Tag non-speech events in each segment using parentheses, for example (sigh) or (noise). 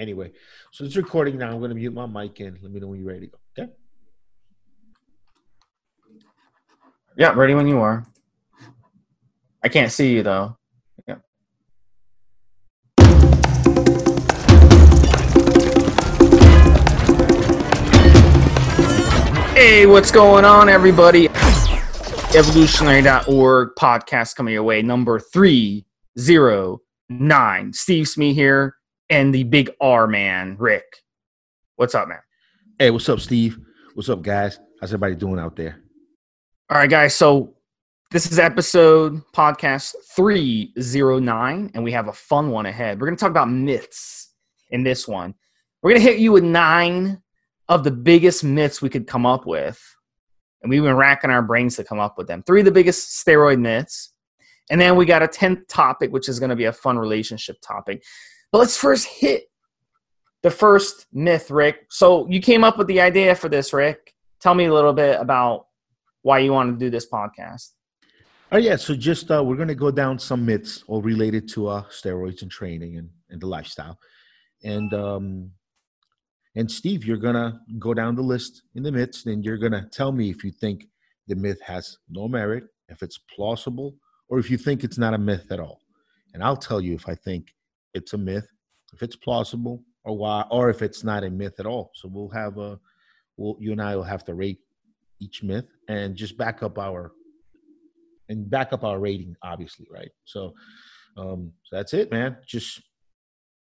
Anyway, so it's recording now. I'm going to mute my mic and let me know when you're ready to go. Okay. Yeah, ready when you are. I can't see you though. Yeah. Hey, what's going on, everybody? Evolutionary.org podcast coming your way, number 309. Steve Smee here, and the big R man, Rick. What's up, man? Hey, what's up, Steve? What's up, guys? How's everybody doing out there? All right, guys. So this is episode podcast 309, and we have a fun one ahead. We're going to talk about myths in this one. We're going to hit you with nine of the biggest myths we could come up with. And we've been racking our brains to come up with them. Three of the biggest steroid myths. And then we got a 10th topic, which is going to be a fun relationship topic. But let's first hit the first myth, Rick. So you came up with the idea for this, Rick. Tell me a little bit about why you want to do this podcast. Oh yeah, so just uh, we're going to go down some myths all related to uh, steroids and training and, and the lifestyle, and um, and Steve, you're gonna go down the list in the myths, and you're gonna tell me if you think the myth has no merit, if it's plausible, or if you think it's not a myth at all. And I'll tell you if I think it's a myth, if it's plausible, or why, or if it's not a myth at all. So we'll have a, we'll you and I will have to rate each myth and just back up our and back up our rating obviously right? So um so that's it man. Just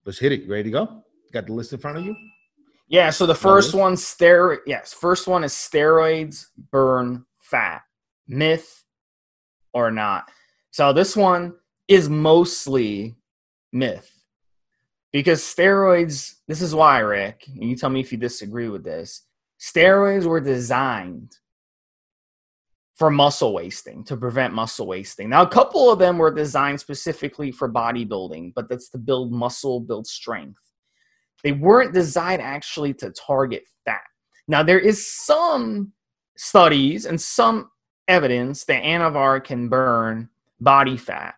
let's hit it. Ready to go? Got the list in front of you? Yeah so the first one steroid yes first one is steroids burn fat. Myth or not. So this one is mostly myth because steroids this is why rick and you tell me if you disagree with this steroids were designed for muscle wasting to prevent muscle wasting. Now, a couple of them were designed specifically for bodybuilding, but that's to build muscle, build strength. They weren't designed actually to target fat. Now, there is some studies and some evidence that Anavar can burn body fat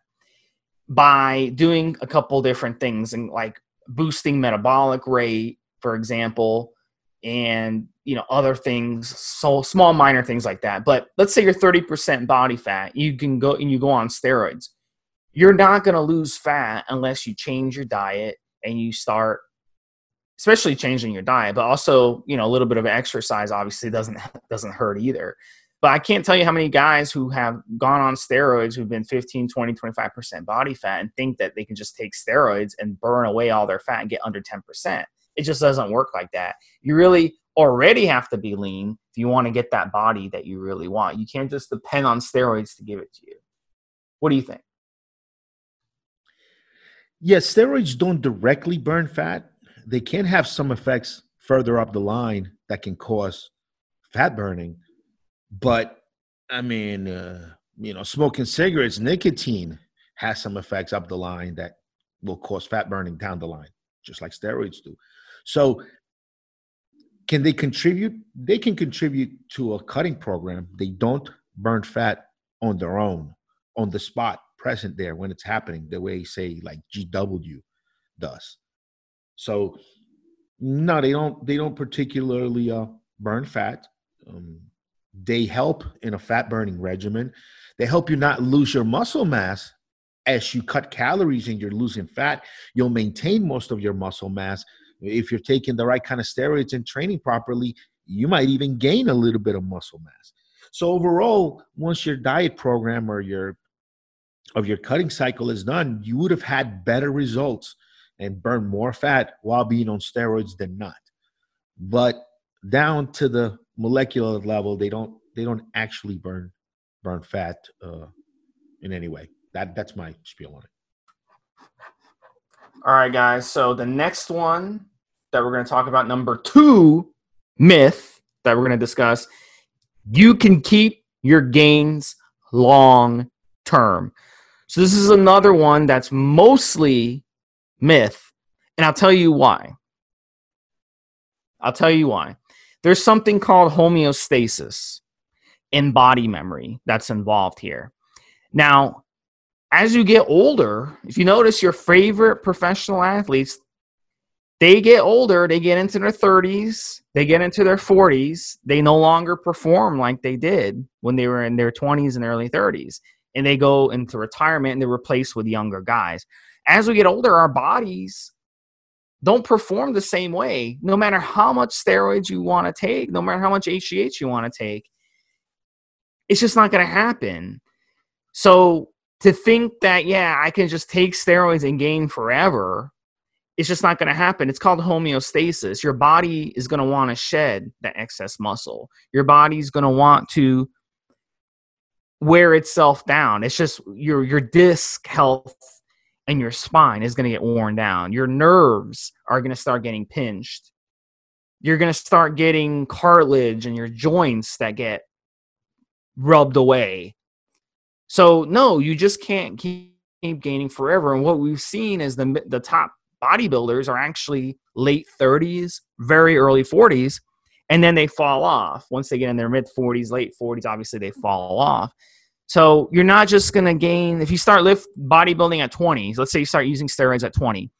by doing a couple different things and like boosting metabolic rate, for example, and you know other things so small minor things like that. But let's say you're 30% body fat you can go and you go on steroids. You're not going to lose fat unless you change your diet and you start especially changing your diet but also you know a little bit of exercise obviously doesn't (laughs) doesn't hurt either but i can't tell you how many guys who have gone on steroids who've been 15 20 25% body fat and think that they can just take steroids and burn away all their fat and get under 10% it just doesn't work like that. You really already have to be lean if you want to get that body that you really want. You can't just depend on steroids to give it to you. What do you think? Yes, steroids don't directly burn fat. They can have some effects further up the line that can cause fat burning. But I mean, uh, you know, smoking cigarettes, nicotine has some effects up the line that will cause fat burning down the line, just like steroids do. So, can they contribute? They can contribute to a cutting program. They don't burn fat on their own, on the spot, present there when it's happening, the way, say, like GW does. So, no, they don't. They don't particularly uh, burn fat. Um, they help in a fat burning regimen. They help you not lose your muscle mass as you cut calories and you're losing fat. You'll maintain most of your muscle mass if you're taking the right kind of steroids and training properly, you might even gain a little bit of muscle mass. So overall, once your diet program or your of your cutting cycle is done, you would have had better results and burn more fat while being on steroids than not. But down to the molecular level, they don't they don't actually burn burn fat uh, in any way. That that's my spiel on it. All right, guys. So the next one that we're going to talk about, number two myth that we're going to discuss, you can keep your gains long term. So this is another one that's mostly myth, and I'll tell you why. I'll tell you why. There's something called homeostasis in body memory that's involved here. Now, as you get older, if you notice your favorite professional athletes, they get older, they get into their 30s, they get into their 40s, they no longer perform like they did when they were in their 20s and early 30s. And they go into retirement and they're replaced with younger guys. As we get older, our bodies don't perform the same way. No matter how much steroids you want to take, no matter how much HGH you want to take, it's just not going to happen. So to think that, yeah, I can just take steroids and gain forever it's just not going to happen. It's called homeostasis. Your body is going to want to shed the excess muscle. Your body's going to want to wear itself down. It's just your your disc health and your spine is going to get worn down. Your nerves are going to start getting pinched. You're going to start getting cartilage and your joints that get rubbed away. So no, you just can't keep gaining forever. And what we've seen is the the top bodybuilders are actually late 30s, very early 40s, and then they fall off. Once they get in their mid 40s, late 40s, obviously they fall off. So you're not just going to gain, if you start lift bodybuilding at 20, let's say you start using steroids at 20,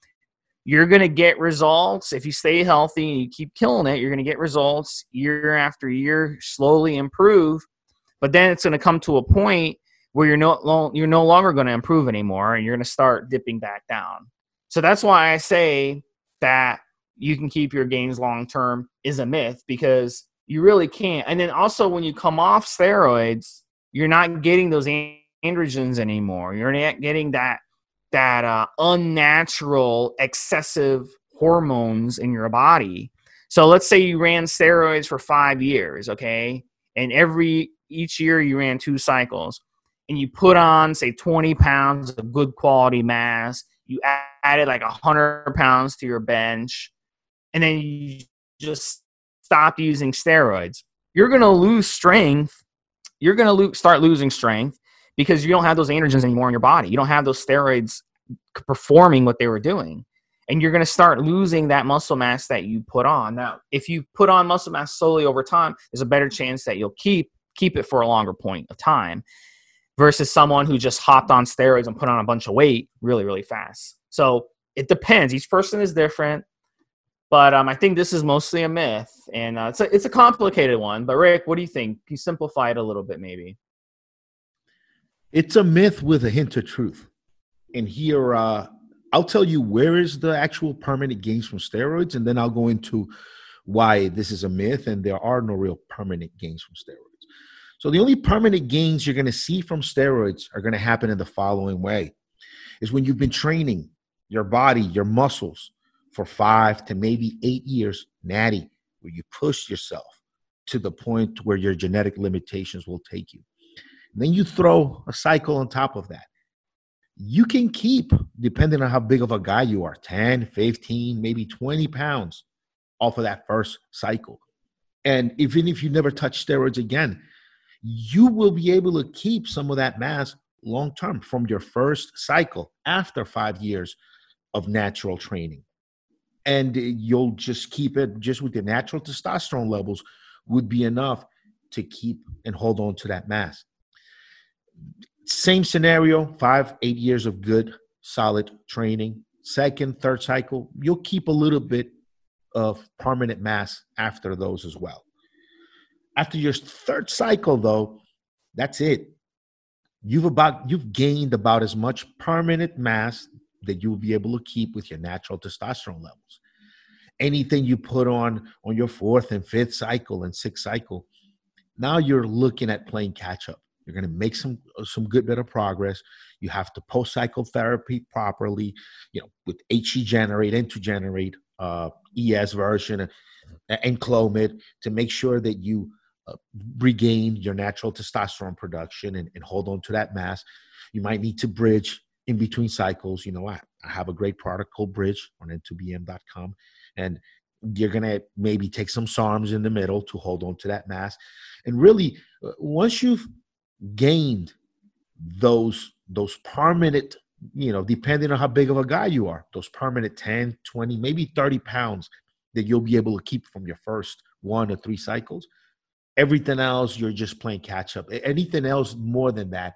you're going to get results. If you stay healthy and you keep killing it, you're going to get results year after year, slowly improve. But then it's going to come to a point where you're no, you're no longer going to improve anymore and you're going to start dipping back down. So that's why I say that you can keep your gains long term is a myth because you really can't. And then also when you come off steroids, you're not getting those androgens anymore. You're not getting that that uh, unnatural excessive hormones in your body. So let's say you ran steroids for 5 years, okay? And every each year you ran two cycles and you put on say 20 pounds of good quality mass you added like 100 pounds to your bench, and then you just stopped using steroids, you're to lose strength. You're going to lo- start losing strength because you don't have those androgens anymore in your body. You don't have those steroids performing what they were doing. And you're going to start losing that muscle mass that you put on. Now, if you put on muscle mass slowly over time, there's a better chance that you'll keep keep it for a longer point of time versus someone who just hopped on steroids and put on a bunch of weight really, really fast. So it depends. Each person is different. But um, I think this is mostly a myth, and uh, it's a it's a complicated one. But Rick, what do you think? Can you simplify it a little bit, maybe? It's a myth with a hint of truth. And here, uh, I'll tell you where is the actual permanent gains from steroids, and then I'll go into why this is a myth and there are no real permanent gains from steroids. So the only permanent gains you're going to see from steroids are going to happen in the following way is when you've been training your body, your muscles for five to maybe eight years, natty, where you push yourself to the point where your genetic limitations will take you. And then you throw a cycle on top of that. You can keep, depending on how big of a guy you are, 10, 15, maybe 20 pounds off of that first cycle. And even if you never touch steroids again, you will be able to keep some of that mass long term from your first cycle after five years of natural training. And you'll just keep it just with your natural testosterone levels would be enough to keep and hold on to that mass. Same scenario, five, eight years of good, solid training. Second, third cycle, you'll keep a little bit of permanent mass after those as well. After your third cycle, though, that's it. You've about you've gained about as much permanent mass that you'll be able to keep with your natural testosterone levels. Anything you put on on your fourth and fifth cycle and sixth cycle, now you're looking at playing catch up. You're going to make some some good bit of progress. You have to post cycle therapy properly, you know, with HE generate and to generate uh, ES version and Clomid to make sure that you uh, regain your natural testosterone production and, and, hold on to that mass. You might need to bridge in between cycles. You know, I, I have a great product called Bridge on n2bm.com. And you're going to maybe take some SARMs in the middle to hold on to that mass. And really, uh, once you've gained those those permanent you know depending on how big of a guy you are those permanent 10 20 maybe 30 pounds that you'll be able to keep from your first one or three cycles Everything else, you're just playing catch up. Anything else more than that,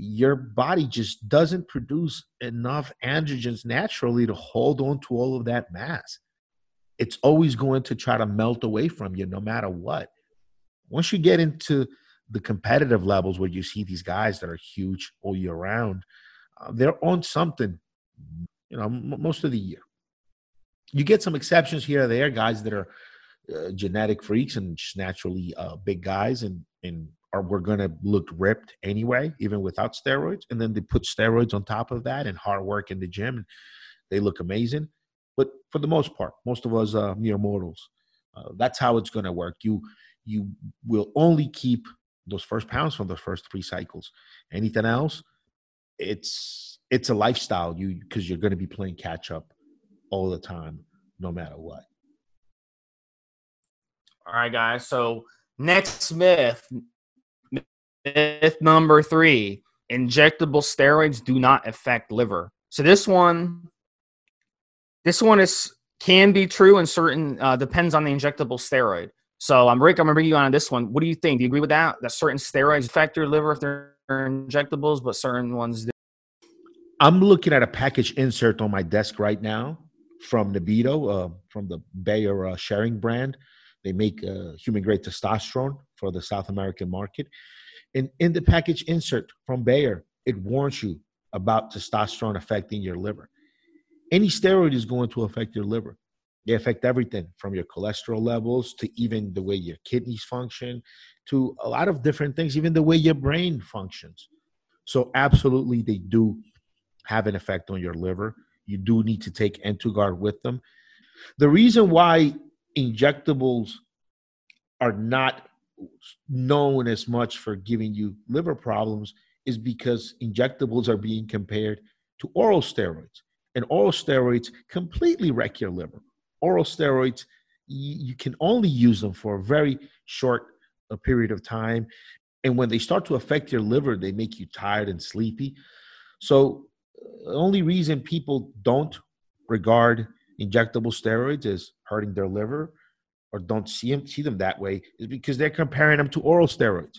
your body just doesn't produce enough androgens naturally to hold on to all of that mass. It's always going to try to melt away from you no matter what. Once you get into the competitive levels where you see these guys that are huge all year round, uh, they're on something, you know, m- most of the year. You get some exceptions here or there, guys that are uh, genetic freaks and just naturally uh, big guys and and are we're going to look ripped anyway, even without steroids. And then they put steroids on top of that and hard work in the gym, and they look amazing. But for the most part, most of us are mere mortals. Uh, that's how it's going to work. You you will only keep those first pounds from the first three cycles. Anything else, it's it's a lifestyle. You because you're going to be playing catch up all the time, no matter what. All right, guys. So next myth Myth number three injectable steroids do not affect liver. So this one, this one is can be true and certain uh, depends on the injectable steroid. So I'm um, Rick. I'm gonna bring you on this one. What do you think? Do you agree with that? That certain steroids affect your liver if they're injectables, but certain ones do. I'm looking at a package insert on my desk right now from Nebido, uh, from the Bayer uh, Schering brand. They make uh, human grade testosterone for the South American market. And in the package insert from Bayer, it warns you about testosterone affecting your liver. Any steroid is going to affect your liver. They affect everything from your cholesterol levels to even the way your kidneys function to a lot of different things, even the way your brain functions. So, absolutely, they do have an effect on your liver. You do need to take N2Guard with them. The reason why injectables are not known as much for giving you liver problems is because injectables are being compared to oral steroids. And oral steroids completely wreck your liver. Oral steroids, you can only use them for a very short a period of time. And when they start to affect your liver, they make you tired and sleepy. So, the only reason people don't regard injectable steroids as hurting their liver or don't see them see them that way is because they're comparing them to oral steroids.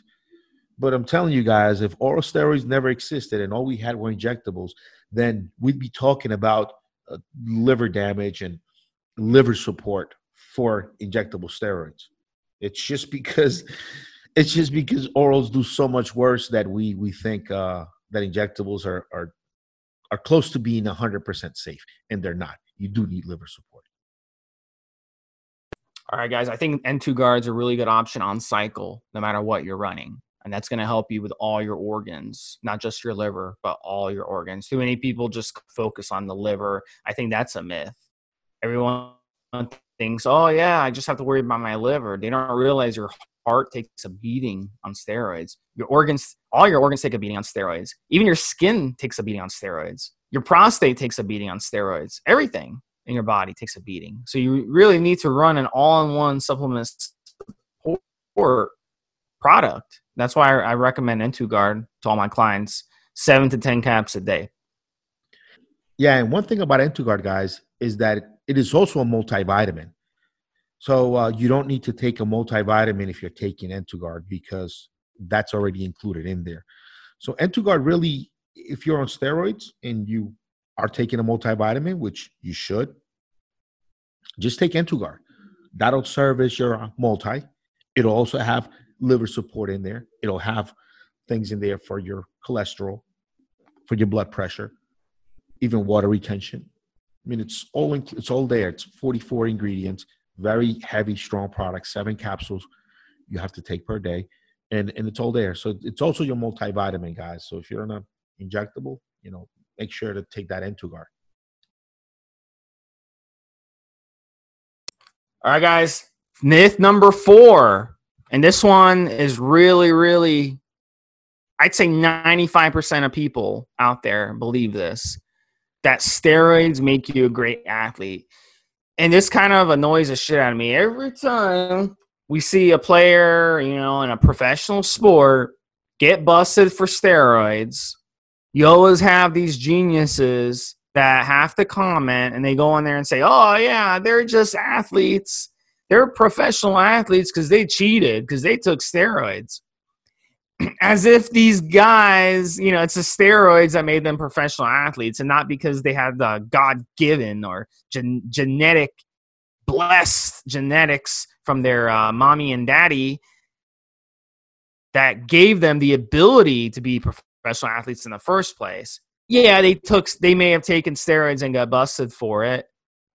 But I'm telling you guys, if oral steroids never existed and all we had were injectables, then we'd be talking about uh, liver damage and liver support for injectable steroids. It's just because it's just because orals do so much worse that we we think uh, that injectables are are are close to being 100% safe, and they're not. You do need liver support. All right, guys, I think N2Guard's a really good option on cycle, no matter what you're running. And that's going to help you with all your organs, not just your liver, but all your organs. Too many people just focus on the liver. I think that's a myth. Everyone thinks, oh, yeah, I just have to worry about my liver. They don't realize your heart takes a beating on steroids. Your organs, all your organs take a beating on steroids. Even your skin takes a beating on steroids. Your prostate takes a beating on steroids. Everything in your body takes a beating. So you really need to run an all-in-one supplement support product. That's why I recommend N2Guard to all my clients, seven to ten caps a day. Yeah, and one thing about N2Guard, guys, is that it is also a multivitamin. So uh, you don't need to take a multivitamin if you're taking N2Guard because that's already included in there. So N2Guard really, if you're on steroids and you are taking a multivitamin, which you should, just take N2Guard. That'll serve as your multi. It'll also have liver support in there. It'll have things in there for your cholesterol, for your blood pressure, even water retention. I mean, it's all in, it's all there. It's 44 ingredients, very heavy, strong product, seven capsules you have to take per day, and and it's all there. So it's also your multivitamin, guys. So if you're on an injectable, you know, make sure to take that N2Guard. All right, guys. Myth number four. And this one is really, really, I'd say 95% of people out there believe this that steroids make you a great athlete. And this kind of annoys the shit out of me. Every time we see a player, you know, in a professional sport get busted for steroids, you always have these geniuses that have to comment and they go on there and say, oh, yeah, they're just athletes. They're professional athletes because they cheated, because they took steroids. (clears throat) as if these guys, you know, it's the steroids that made them professional athletes and not because they had the God given or gen- genetic, blessed genetics from their uh, mommy and daddy that gave them the ability to be professional athletes in the first place. Yeah, they took, they may have taken steroids and got busted for it.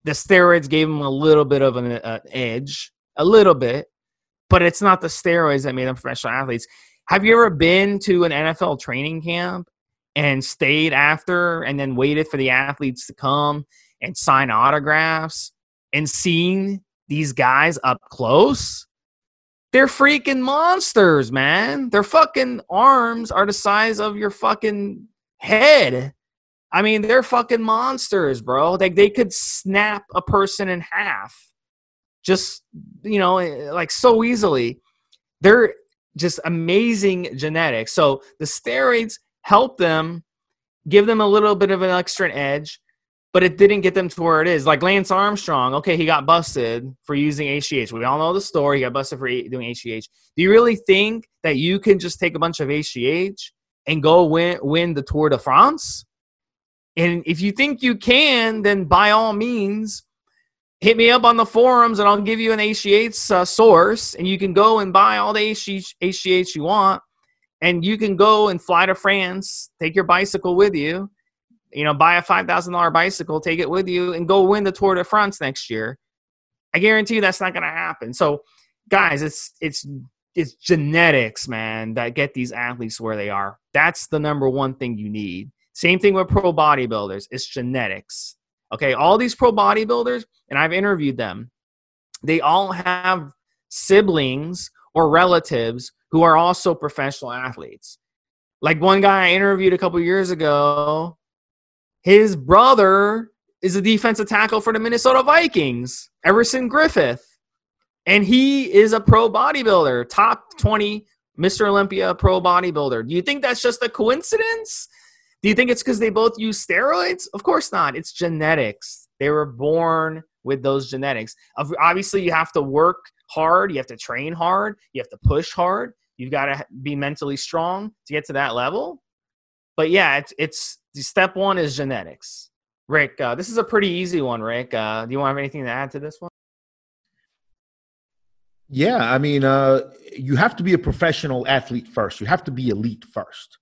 The steroids gave them a little bit of an uh, edge, a little bit, but it's not the steroids that made them professional athletes have you ever been to an NFL training camp and stayed after and then waited for the athletes to come and sign autographs and seen these guys up close? They're freaking monsters, man. Their fucking arms are the size of your fucking head. I mean, they're fucking monsters, bro. Like they could snap a person in half. Just, you know, eh, like so easily. They're just amazing genetics. So the steroids help them give them a little bit of an extra edge, but it didn't get them to where it is. Like Lance Armstrong, okay, he got busted for using HGH. We all know the story. He got busted for doing HGH. Do you really think that you can just take a bunch of HGH and go win win the Tour de France? And if you think you can, then by all means, hit me up on the forums and I'll give you an HGH uh, source and you can go and buy all the HGH you want and you can go and fly to France, take your bicycle with you, you know, buy a $5,000 bicycle, take it with you and go win the Tour de France next year. I guarantee you that's not going to happen. So guys, it's it's it's genetics, man, that get these athletes where they are. That's the number one thing you need. Same thing with pro bodybuilders. It's genetics. Okay, all these pro bodybuilders, and I've interviewed them, they all have siblings or relatives who are also professional athletes. Like one guy I interviewed a couple years ago, his brother is a defensive tackle for the Minnesota Vikings, Everson Griffen. And he is a pro bodybuilder, top 20 Mr. Olympia pro bodybuilder. Do you think that's just a coincidence? Do you think it's because they both use steroids? Of course not. It's genetics. They were born with those genetics. Obviously, you have to work hard. You have to train hard. You have to push hard. You've got to be mentally strong to get to that level. But yeah, it's, it's step one is genetics. Rick, uh, this is a pretty easy one, Rick. Uh, do you want to have anything to add to this one? Yeah, I mean, uh, you have to be a professional athlete first. You have to be elite first.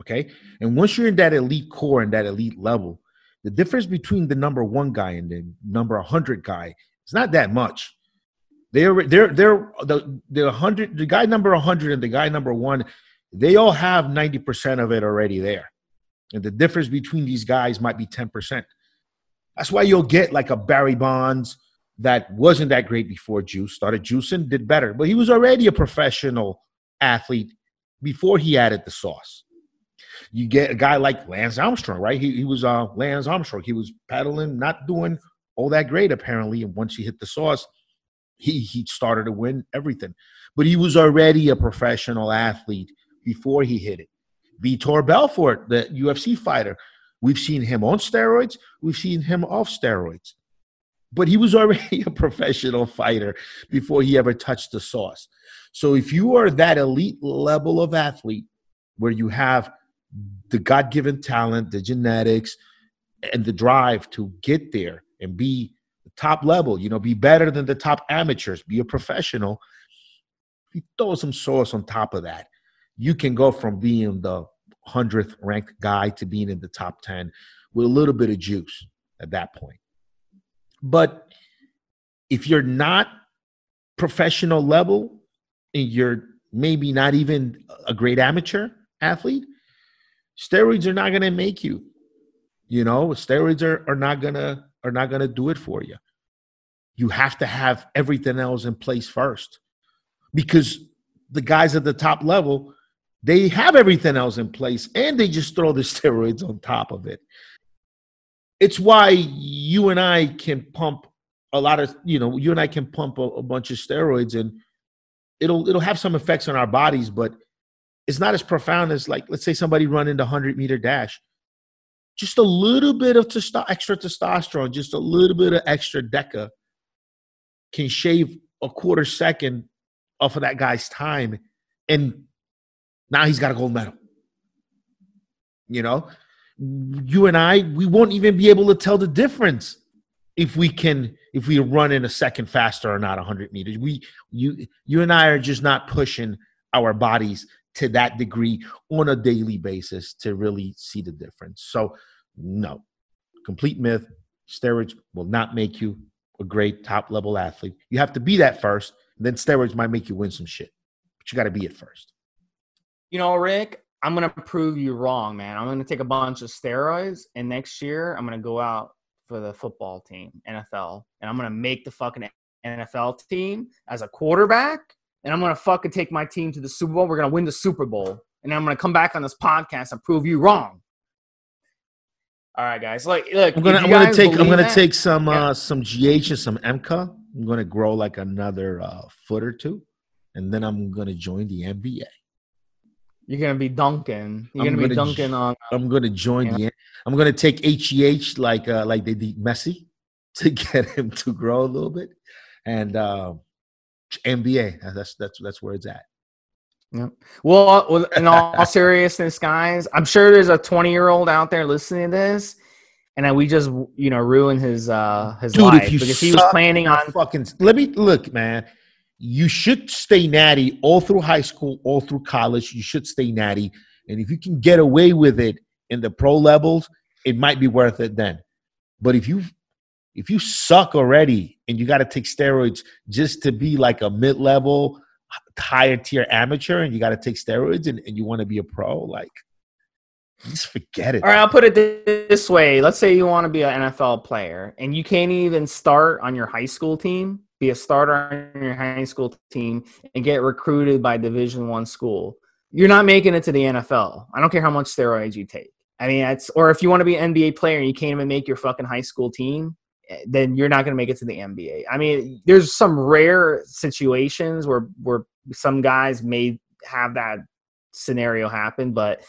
Okay. And once you're in that elite core and that elite level, the difference between the number one guy and the number 100 guy is not that much. They're, they're, they're the, the 100, the guy number 100 and the guy number one, they all have 90% of it already there. And the difference between these guys might be 10%. That's why you'll get like a Barry Bonds that wasn't that great before juice, started juicing, did better, but he was already a professional athlete before he added the sauce. You get a guy like Lance Armstrong, right? He, he was uh, Lance Armstrong. He was pedaling, not doing all that great apparently. And once he hit the sauce, he he started to win everything. But he was already a professional athlete before he hit it. Vitor Belfort, the UFC fighter, we've seen him on steroids, we've seen him off steroids. But he was (laughs) already a professional fighter before he ever touched the sauce. So if you are that elite level of athlete where you have the God given talent, the genetics, and the drive to get there and be top level, you know, be better than the top amateurs, be a professional. You throw some sauce on top of that, you can go from being the 100th ranked guy to being in the top 10 with a little bit of juice at that point. But if you're not professional level and you're maybe not even a great amateur athlete, steroids are not going to make you you know steroids are, are not going to are not going to do it for you you have to have everything else in place first because the guys at the top level they have everything else in place and they just throw the (laughs) steroids on top of it. It's why you and i can pump a lot of you know you and i can pump a, a bunch of steroids and it'll it'll have some effects on our bodies but it's not as profound as like let's say somebody running the 100 meter dash. Just a little bit of testo- extra testosterone just a little bit of extra deca can shave a quarter second off of that guy's time and Now he's got a gold medal. You know, you and I, we won't even be able to tell the difference if we can if we run in a second faster or not 100 meters. We you you and I are just not pushing our bodies to that degree on a daily basis to really see the difference. So no, complete myth. Steroids will not make you a great top level athlete. You have to be that first. then steroids might make you win some shit, but you got to be it first. You know, Rick, I'm gonna prove you wrong, man. I'm gonna take a bunch of steroids, and next year I'm gonna go out for the football team, NFL, and I'm gonna make the fucking NFL team as a quarterback, and I'm gonna fucking take my team to the Super Bowl. We're gonna win the Super Bowl, and I'm gonna come back on this podcast and prove you wrong. All right, guys. Like, look, I'm gonna, I'm gonna take, I'm gonna that, take some, yeah. uh, some GH and some EMCA. I'm gonna grow like another uh, foot or two, and then I'm gonna join the NBA. You're gonna be dunking. You're gonna, gonna, be dunking on. I'm gonna join the. I'm gonna take HGH like uh, like they did Messi (laughs) to get him to grow a little bit, and uh, NBA. That's that's that's where it's at. Yeah. Well, in all seriousness, guys, I'm sure there's a 20 year old out there listening to this, and we just you know ruined his uh his Dude, life because he was planning on fucking. Let me look, man. You should stay natty all through high school, all through college. You should stay natty, and if you can get away with it in the pro levels, it might be worth it then. But if you if you suck already and you got to take steroids just to be like a mid level higher tier amateur and you got to take steroids and, and you want to be a pro, like just forget it. All right, I'll put it this way. Let's say you want to be an NFL player and you can't even start on your high school team, be a starter on your high school team and get recruited by Division 1 school. You're not making it to the NFL. I don't care how much steroids you take. I mean, it's or if you want to be an NBA player and you can't even make your fucking high school team, eh, then you're not going to make it to the NBA. I mean, there's some rare situations where where some guys may have that scenario happen, but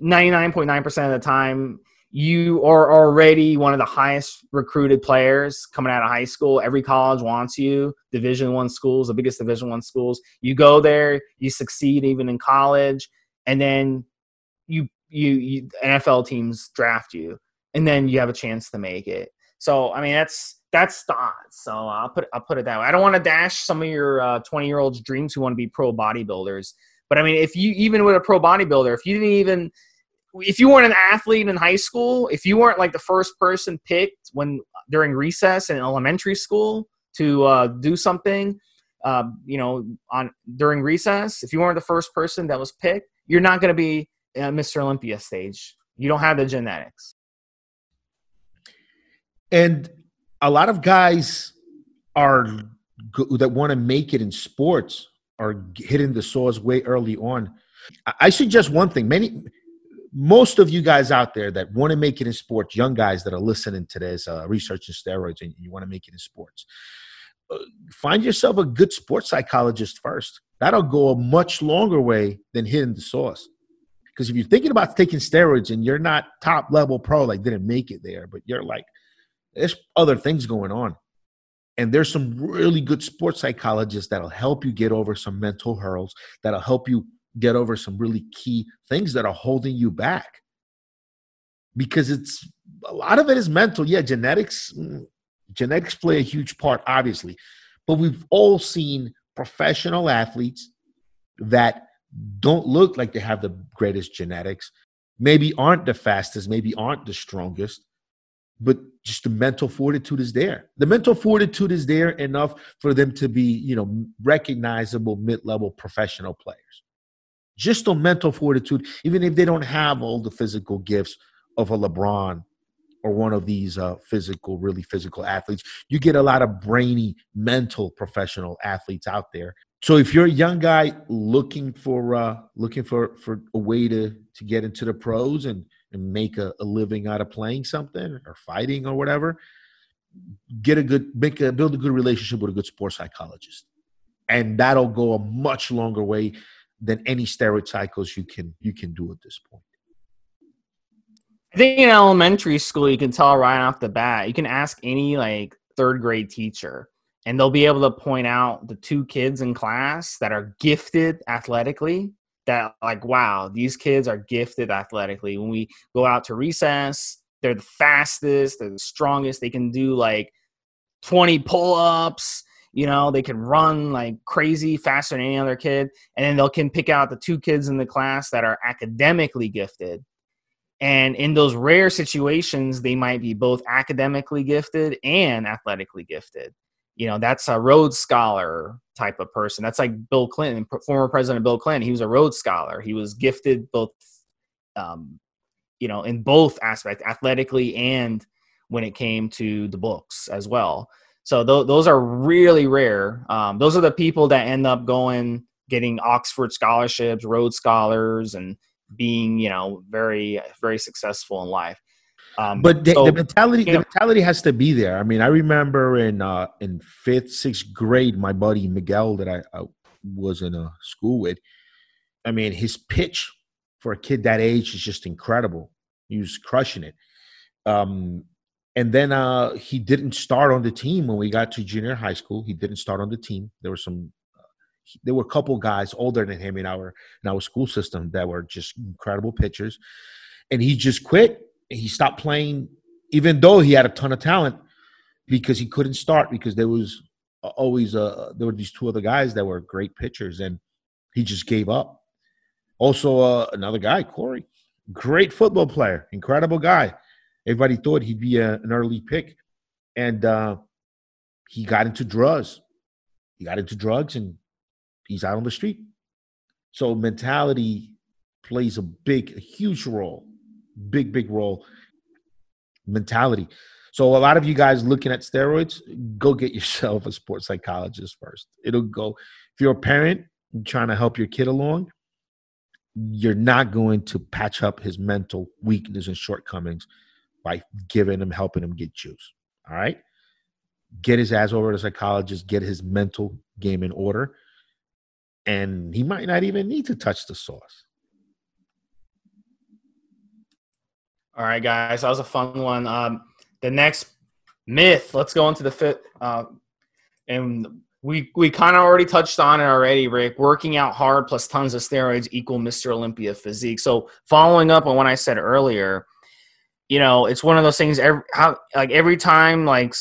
99.9% of the time you are already one of the highest recruited players coming out of high school every college wants you division one schools the biggest division one schools you go there you succeed even in college and then you you, you nfl teams draft you and then you have a chance to make it so I mean that's that's the. So I'll put I'll put it that way. I don't want to dash some of your 20 uh, year olds' dreams who want to be pro bodybuilders. But I mean, if you even with a pro bodybuilder, if you didn't even if you weren't an athlete in high school, if you weren't like the first person picked when during recess in elementary school to uh, do something, uh, you know, on during recess, if you weren't the first person that was picked, you're not going to be Mr. Olympia stage. You don't have the genetics. And a lot of guys are that want to make it in sports are hitting the saws way early on. I suggest one thing. Many, most of you guys out there that want to make it in sports, young guys that are listening to this, uh, researching steroids, and you want to make it in sports, uh, find yourself a good sports psychologist first. That'll go a much longer way than hitting the sauce. Because if you're thinking about taking steroids and you're not top level pro, like didn't make it there, but you're like there's other things going on. And there's some really good sports psychologists that'll help you get over some mental hurdles, that'll help you get over some really key things that are holding you back. Because it's a lot of it is mental. Yeah, genetics, mm, genetics play a huge part, obviously. But we've all seen professional athletes that don't look like they have the greatest genetics, maybe aren't the fastest, maybe aren't the strongest, but just the mental fortitude is there. The mental fortitude is there enough for them to be, you know, recognizable mid-level professional players. Just the mental fortitude, even if they don't have all the physical gifts of a LeBron or one of these uh, physical, really physical athletes, you get a lot of brainy, mental professional athletes out there. So if you're a young guy looking for uh, looking for for a way to to get into the pros and and make a, a living out of playing something or fighting or whatever, get a good make a build a good relationship with a good sports psychologist. And that'll go a much longer way than any steroid cycles you can you can do at this point. I think in elementary school you can tell right off the bat. You can ask any like third grade teacher and they'll be able to point out the two kids in class that are gifted athletically that like wow these kids are gifted athletically when we go out to recess they're the fastest they're the strongest they can do like 20 pull-ups you know they can run like crazy faster than any other kid and then they'll can pick out the two kids in the class that are academically gifted and in those rare situations they might be both academically gifted and athletically gifted you know that's a Rhodes Scholar type of person. That's like Bill Clinton, former President Bill Clinton. He was a Rhodes Scholar. He was gifted both, um, you know, in both aspects, athletically and when it came to the books as well. So th- those are really rare. Um, those are the people that end up going, getting Oxford scholarships, Rhodes Scholars, and being, you know, very, very successful in life. Um, but the, so, the mentality, the know, mentality has to be there. I mean, I remember in uh, in fifth, sixth grade, my buddy Miguel that I, I was in a school with. I mean, his pitch for a kid that age is just incredible. He was crushing it. Um, and then uh, he didn't start on the team when we got to junior high school. He didn't start on the team. There were some, uh, there were a couple guys older than him in our in our school system that were just incredible pitchers, and he just quit he stopped playing, even though he had a ton of talent, because he couldn't start because there was always uh there were these two other guys that were great pitchers, and he just gave up. Also, uh, another guy, Corey, great football player, incredible guy. Everybody thought he'd be a, an early pick, and uh, he got into drugs. He got into drugs, and he's out on the street. So mentality plays a big, a huge role big, big role. Mentality. So a lot of you guys looking at steroids, go get yourself a sports psychologist first. It'll go. If you're a parent trying to help your kid along, you're not going to patch up his mental weakness and shortcomings by giving him, helping him get juice. All right. Get his ass over to psychologist, get his mental game in order. And he might not even need to touch the sauce. All right, guys, that was a fun one. Um, the next myth. Let's go into the fit. Uh, and we we kind of already touched on it already, Rick. Working out hard plus tons of steroids equal Mr. Olympia physique. So following up on what I said earlier, you know, it's one of those things. Every how like every time like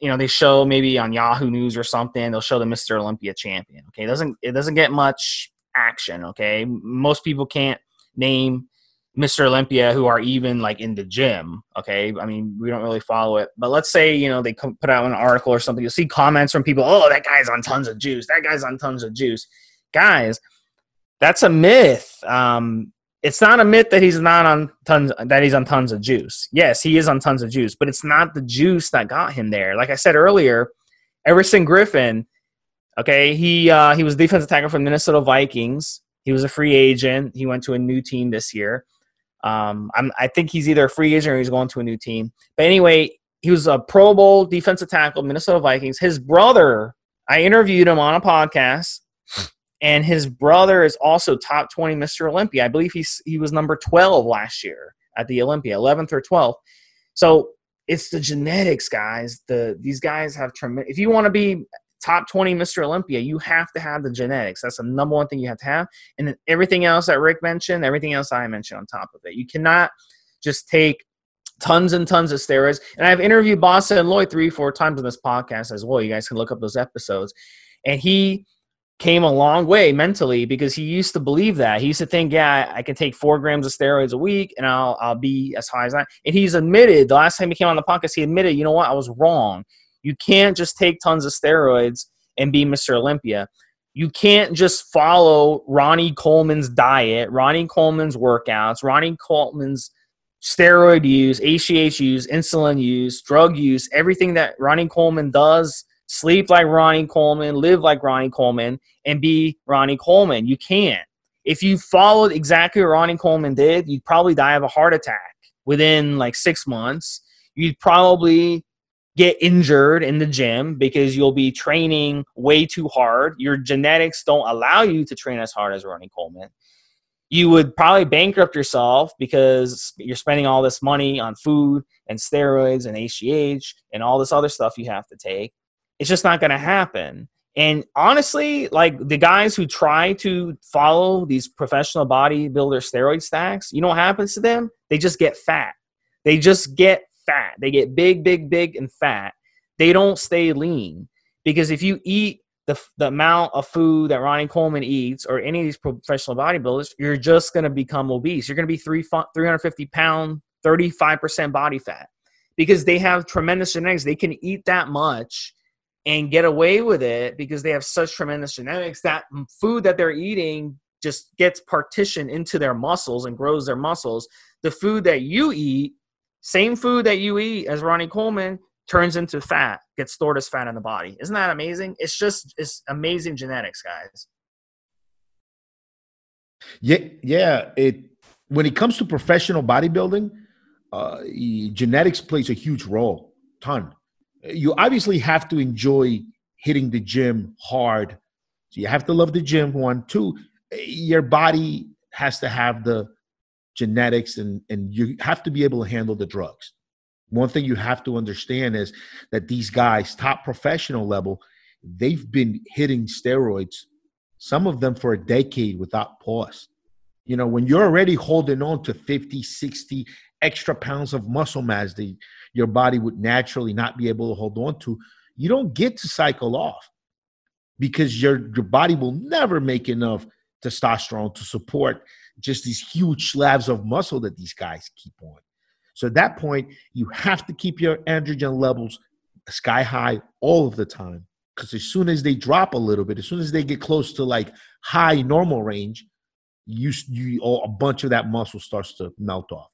you know they show maybe on Yahoo News or something, they'll show the Mr. Olympia champion. Okay, it doesn't it doesn't get much action. Okay, most people can't name Mr. Olympia who are even like in the gym. Okay, I mean we don't really follow it, but let's say you know they put out an article or something. You'll see comments from people. Oh, that guy's on tons of juice. That guy's on tons of juice. Guys, that's a myth. Um, it's not a myth that he's not on tons that he's on tons of juice. Yes, he is on tons of juice, but it's not the juice that got him there. Like I said earlier, Everson Griffen, Okay, he uh, he was defensive tackle for Minnesota Vikings. He was a free agent. He went to a new team this year. Um, I'm, I think he's either a free agent or he's going to a new team. But anyway, he was a Pro Bowl defensive tackle, Minnesota Vikings. His brother, I interviewed him on a podcast, and his brother is also top 20 Mr. Olympia. I believe he's, he was number 12 last year at the Olympia, 11th or 12th. So it's the genetics, guys. The these guys have tremendous. If you want to be top 20 Mr. Olympia, you have to have the genetics. That's the number one thing you have to have. And then everything else that Rick mentioned, everything else I mentioned on top of it. You cannot just take tons and tons of steroids. And I've interviewed Bostin Loyd three, four times on this podcast as well. You guys can look up those episodes. And he came a long way mentally because he used to believe that. He used to think, yeah, I can take four grams of steroids a week and I'll, I'll be as high as I. And he's admitted, the last time he came on the podcast, he admitted, you know what, I was wrong. You can't just take tons of steroids and be Mr. Olympia. You can't just follow Ronnie Coleman's diet, Ronnie Coleman's workouts, Ronnie Coleman's steroid use, HGH use, insulin use, drug use, everything that Ronnie Coleman does, sleep like Ronnie Coleman, live like Ronnie Coleman, and be Ronnie Coleman. You can't. If you followed exactly what Ronnie Coleman did, you'd probably die of a heart attack within like six months. You'd probably get injured in the gym because you'll be training way too hard. Your genetics don't allow you to train as hard as Ronnie Coleman. You would probably bankrupt yourself because you're spending all this money on food and steroids and HGH and all this other stuff you have to take. It's just not going to happen. And honestly, like the guys who try to follow these professional bodybuilder steroid stacks, you know what happens to them? They just get fat. They just get fat. They get big, big, big, and fat. They don't stay lean because if you eat the, the amount of food that Ronnie Coleman eats or any of these professional bodybuilders, you're just going to become obese. You're going to be three, 350 pound, 35% body fat because they have tremendous genetics. They can eat that much and get away with it because they have such tremendous genetics that food that they're eating just gets partitioned into their muscles and grows their muscles. The food that you eat, same food that you eat as Ronnie Coleman, turns into fat, gets stored as fat in the body. Isn't that amazing? It's just it's amazing genetics, guys. Yeah, yeah. It when it comes to professional bodybuilding, uh, genetics plays a huge role, ton. You obviously have to enjoy hitting the gym hard. So you have to love the gym. One, two, your body has to have the genetics, and and you have to be able to handle the drugs. One thing you have to understand is that these guys, top professional level, they've been hitting steroids, some of them for a decade without pause. You know, when you're already holding on to 50, 60 extra pounds of muscle mass that your body would naturally not be able to hold on to, you don't get to cycle off because your, your body will never make enough testosterone to support just these huge slabs of muscle that these guys keep on. So at that point, you have to keep your androgen levels sky high all of the time. Because as soon as they drop a little bit, as soon as they get close to like high normal range, you, you a bunch of that muscle starts to melt off.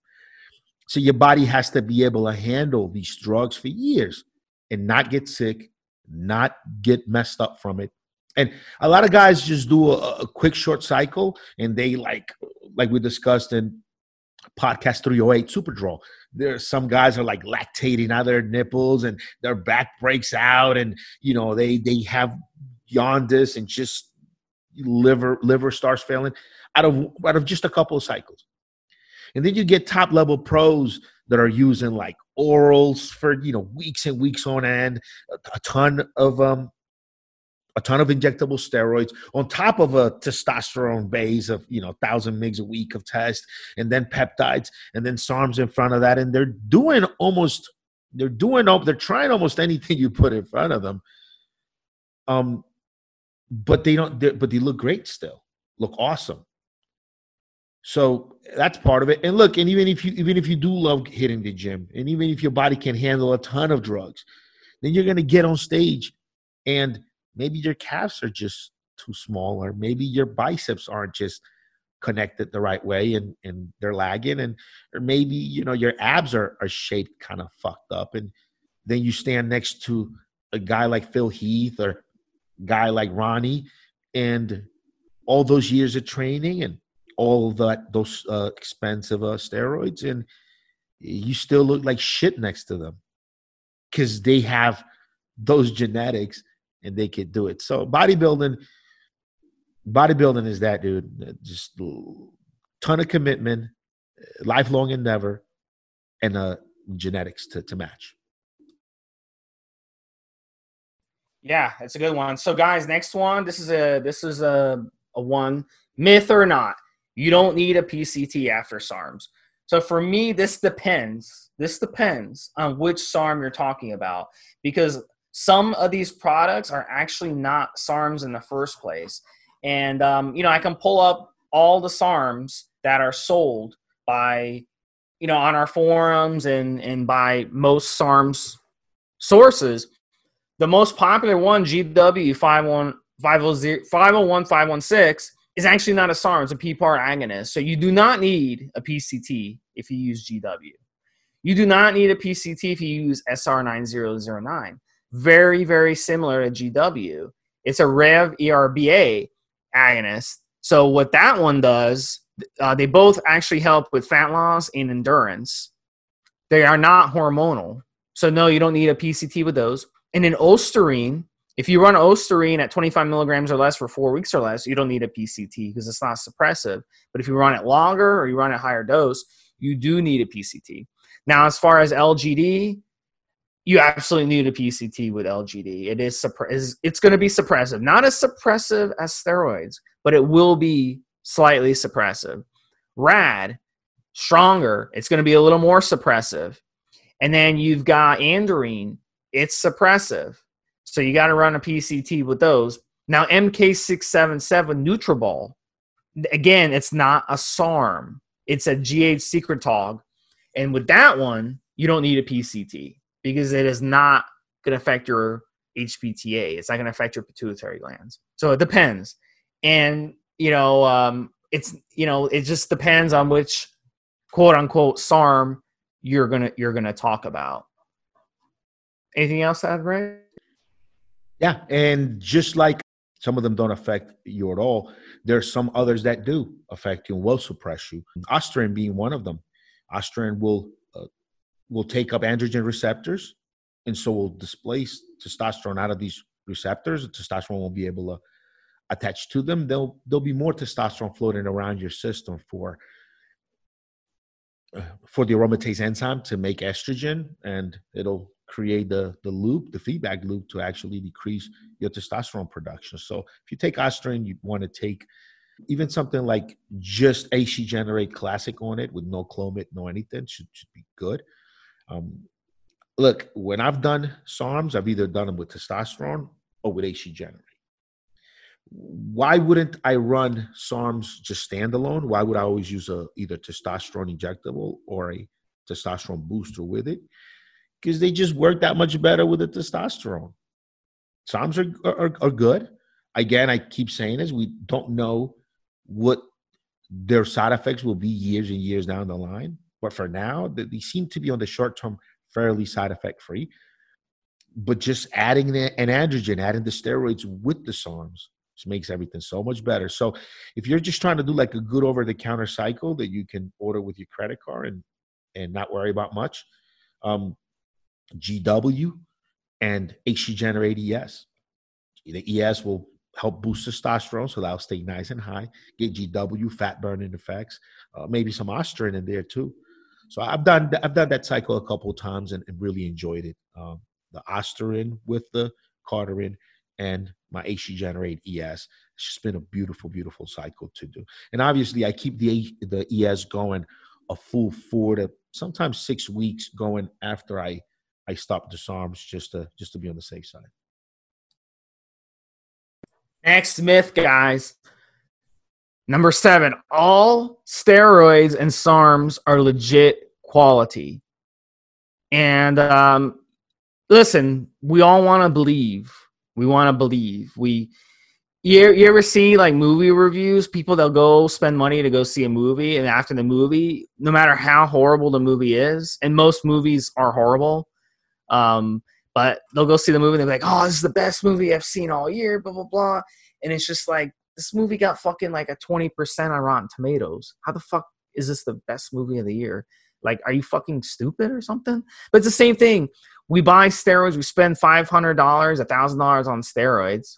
So your body has to be able to handle these drugs for years and not get sick, not get messed up from it. And a lot of guys just do a, a quick short cycle and they like like we discussed in podcast 308 super draw there are some guys are like lactating out their nipples and their back breaks out and you know they they have jaundice and just liver liver starts failing out of out of just a couple of cycles and then you get top level pros that are using like orals for you know weeks and weeks on end a, ton of um a ton of injectable steroids on top of a testosterone base of you know thousand mgs a week of test and then peptides and then SARMs in front of that. And they're doing almost they're doing up they're trying almost anything you put in front of them. Um but they don't but they look great still. Look awesome so that's part of it. And look and even if you even if you do love hitting the gym and even if your body can handle a ton of drugs then you're to get on stage and maybe your calves are just too small or maybe your biceps aren't just connected the right way and, and they're lagging and or maybe you know your abs are, are shaped kind of fucked up and then you stand next to a guy like phil heath or guy like ronnie and all those years of training and all that those uh, expensive uh, steroids and you still look like shit next to them because they have those genetics and they could do it. So bodybuilding, bodybuilding is that dude. Just ton of commitment, lifelong endeavor, and uh, genetics to, to match. Yeah, it's a good one. So guys, next one. This is a this is a a one myth or not. You don't need a PCT after SARMs. So for me, this depends. This depends on which SARM you're talking about because some of these products are actually not SARMs in the first place. And, um, you know, I can pull up all the SARMs that are sold by, you know, on our forums and, and by most SARMs sources. The most popular one, GW 501 is actually not a SARM, it's a PPAR agonist. So you do not need a PCT if you use GW. You do not need a PCT if you use SR9009 very, very similar to GW. It's a Rev ERBA agonist. So what that one does, uh, they both actually help with fat loss and endurance. They are not hormonal. So no, you don't need a PCT with those. And in Ostarine, if you run Ostarine at 25 milligrams or less for four weeks or less, you don't need a PCT because it's not suppressive. But if you run it longer or you run a higher dose, you do need a PCT. Now, as far as LGD, you absolutely need a PCT with LGD. It is suppre- it's going to be suppressive, not as suppressive as steroids, but it will be slightly suppressive. Rad, stronger. It's going to be a little more suppressive. And then you've got Andarine. It's suppressive. So you got to run a PCT with those. Now MK677 Nutrobal. Again, it's not a SARM. It's a GH secretagogue. And with that one, you don't need a PCT because it is not going to affect your HPTA. It's not going to affect your pituitary glands. So it depends. And, you know, um, it's, you know, it just depends on which quote unquote SARM you're going to, you're going to talk about. Anything else to add, Ray? Yeah. And just like some of them don't affect you at all, there's some others that do affect you and will suppress you. Ostarine being one of them. Ostarine will will take up androgen receptors and so will displace testosterone out of these receptors. Testosterone won't be able to attach to them. There'll there'll be more testosterone floating around your system for uh, for the aromatase enzyme to make estrogen, and it'll create the the loop, the feedback loop, to actually decrease your testosterone production. So if you take ostarine, you want to take even something like just AC Generate Classic on it with no Clomid, no anything should, should be good. Um, look, when I've done SARMs, I've either done them with testosterone or with AC Generate. Why wouldn't I run SARMs just standalone? Why would I always use a either testosterone injectable or a testosterone booster with it? Because they just work that much better with the testosterone. SARMs are, are, are good. Again, I keep saying this: we don't know what their side effects will be years and years down the line. But for now, they seem to be on the short term fairly side effect free. But just adding an androgen, adding the steroids with the SARMs just makes everything so much better. So if you're just trying to do like a good over the counter cycle that you can order with your credit card and and not worry about much, um, GW and HG Generate ES. The ES will help boost testosterone, so that'll stay nice and high. Get GW, fat burning effects, uh, maybe some ostarine in there too. So I've done I've done that cycle a couple times and, and really enjoyed it. Um, the Ostarine with the Cardarine and my HG Generate ES. It's just been a beautiful, beautiful cycle to do. And obviously, I keep the the ES going a full four to sometimes six weeks going after I I stop the SARMs just to just to be on the safe side. Next myth, guys. Number seven, all steroids and SARMs are legit quality. And um, listen, we all want to believe. We want to believe. We you, you ever see like movie reviews? People they'll go spend money to go see a movie, and after the movie, no matter how horrible the movie is, and most movies are horrible, um, but they'll go see the movie and they're like, "Oh, this is the best movie I've seen all year," blah blah blah, and it's just like this movie got fucking like a 20% on Rotten Tomatoes. How the fuck is this the best movie of the year? Like, are you fucking stupid or something? But it's the same thing. We buy steroids, we spend $500, $1,000 on steroids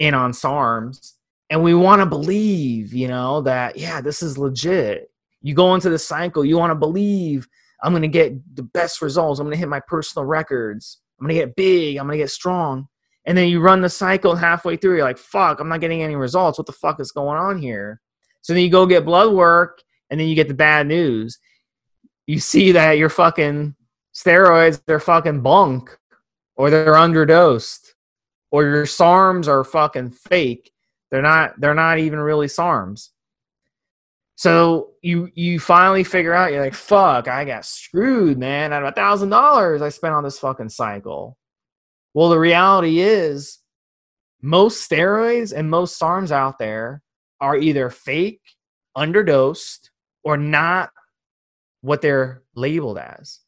and on SARMs, and we want to believe, you know, that, yeah, this is legit. You go into the cycle, you want to believe I'm going to get the best results. I'm going to hit my personal records. I'm going to get big. I'm going to get strong. And then you run the cycle halfway through. You're like fuck i'm not getting any results. What the fuck is going on here? So then you go get blood work and then you get the bad news. You see that your fucking steroids they're fucking bunk or they're underdosed or your SARMs are fucking fake. They're not they're not even really SARMs so you you finally figure out you're like fuck i got screwed man out of a thousand dollars i spent on this fucking cycle well, the reality is most steroids and most SARMs out there are either fake, underdosed, or not what they're labeled as.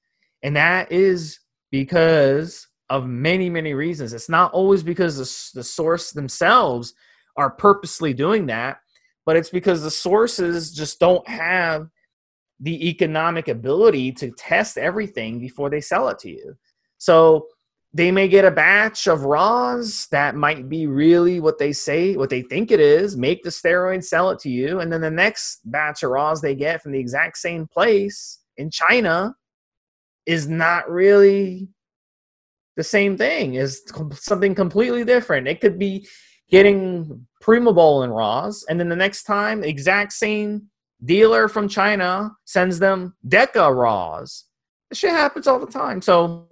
And that is because of many, many reasons. It's not always because the, the source themselves are purposely doing that, but it's because the sources just don't have the economic ability to test everything before they sell it to you. So they may get a batch of raws that might be really what they say, what they think it is, make the steroid, sell it to you, and then the next batch of raws they get from the exact same place in China is not really the same thing is something completely different. It could be getting Primobolan raws, and then the next time, exact same dealer from China sends them Deca raws. This shit happens all the time. So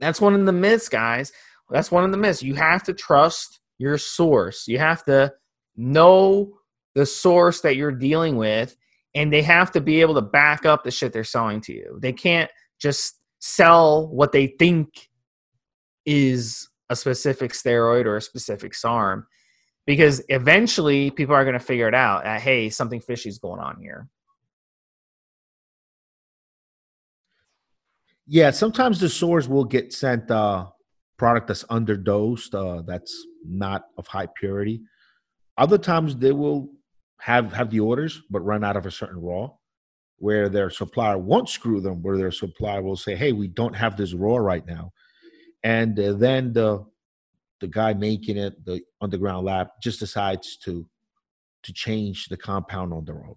that's one of the myths, guys. That's one of the myths. You have to trust your source. You have to know the source that you're dealing with, and they have to be able to back up the shit they're selling to you. They can't just sell what they think is a specific steroid or a specific SARM because eventually people are going to figure it out that, hey, something fishy is going on here. Yeah, sometimes the source will get sent uh, product that's underdosed, uh, that's not of high purity. Other times they will have have the orders but run out of a certain raw, where their supplier won't screw them, where their supplier will say, "Hey, we don't have this raw right now," and then the the guy making it, the underground lab, just decides to to change the compound on their own.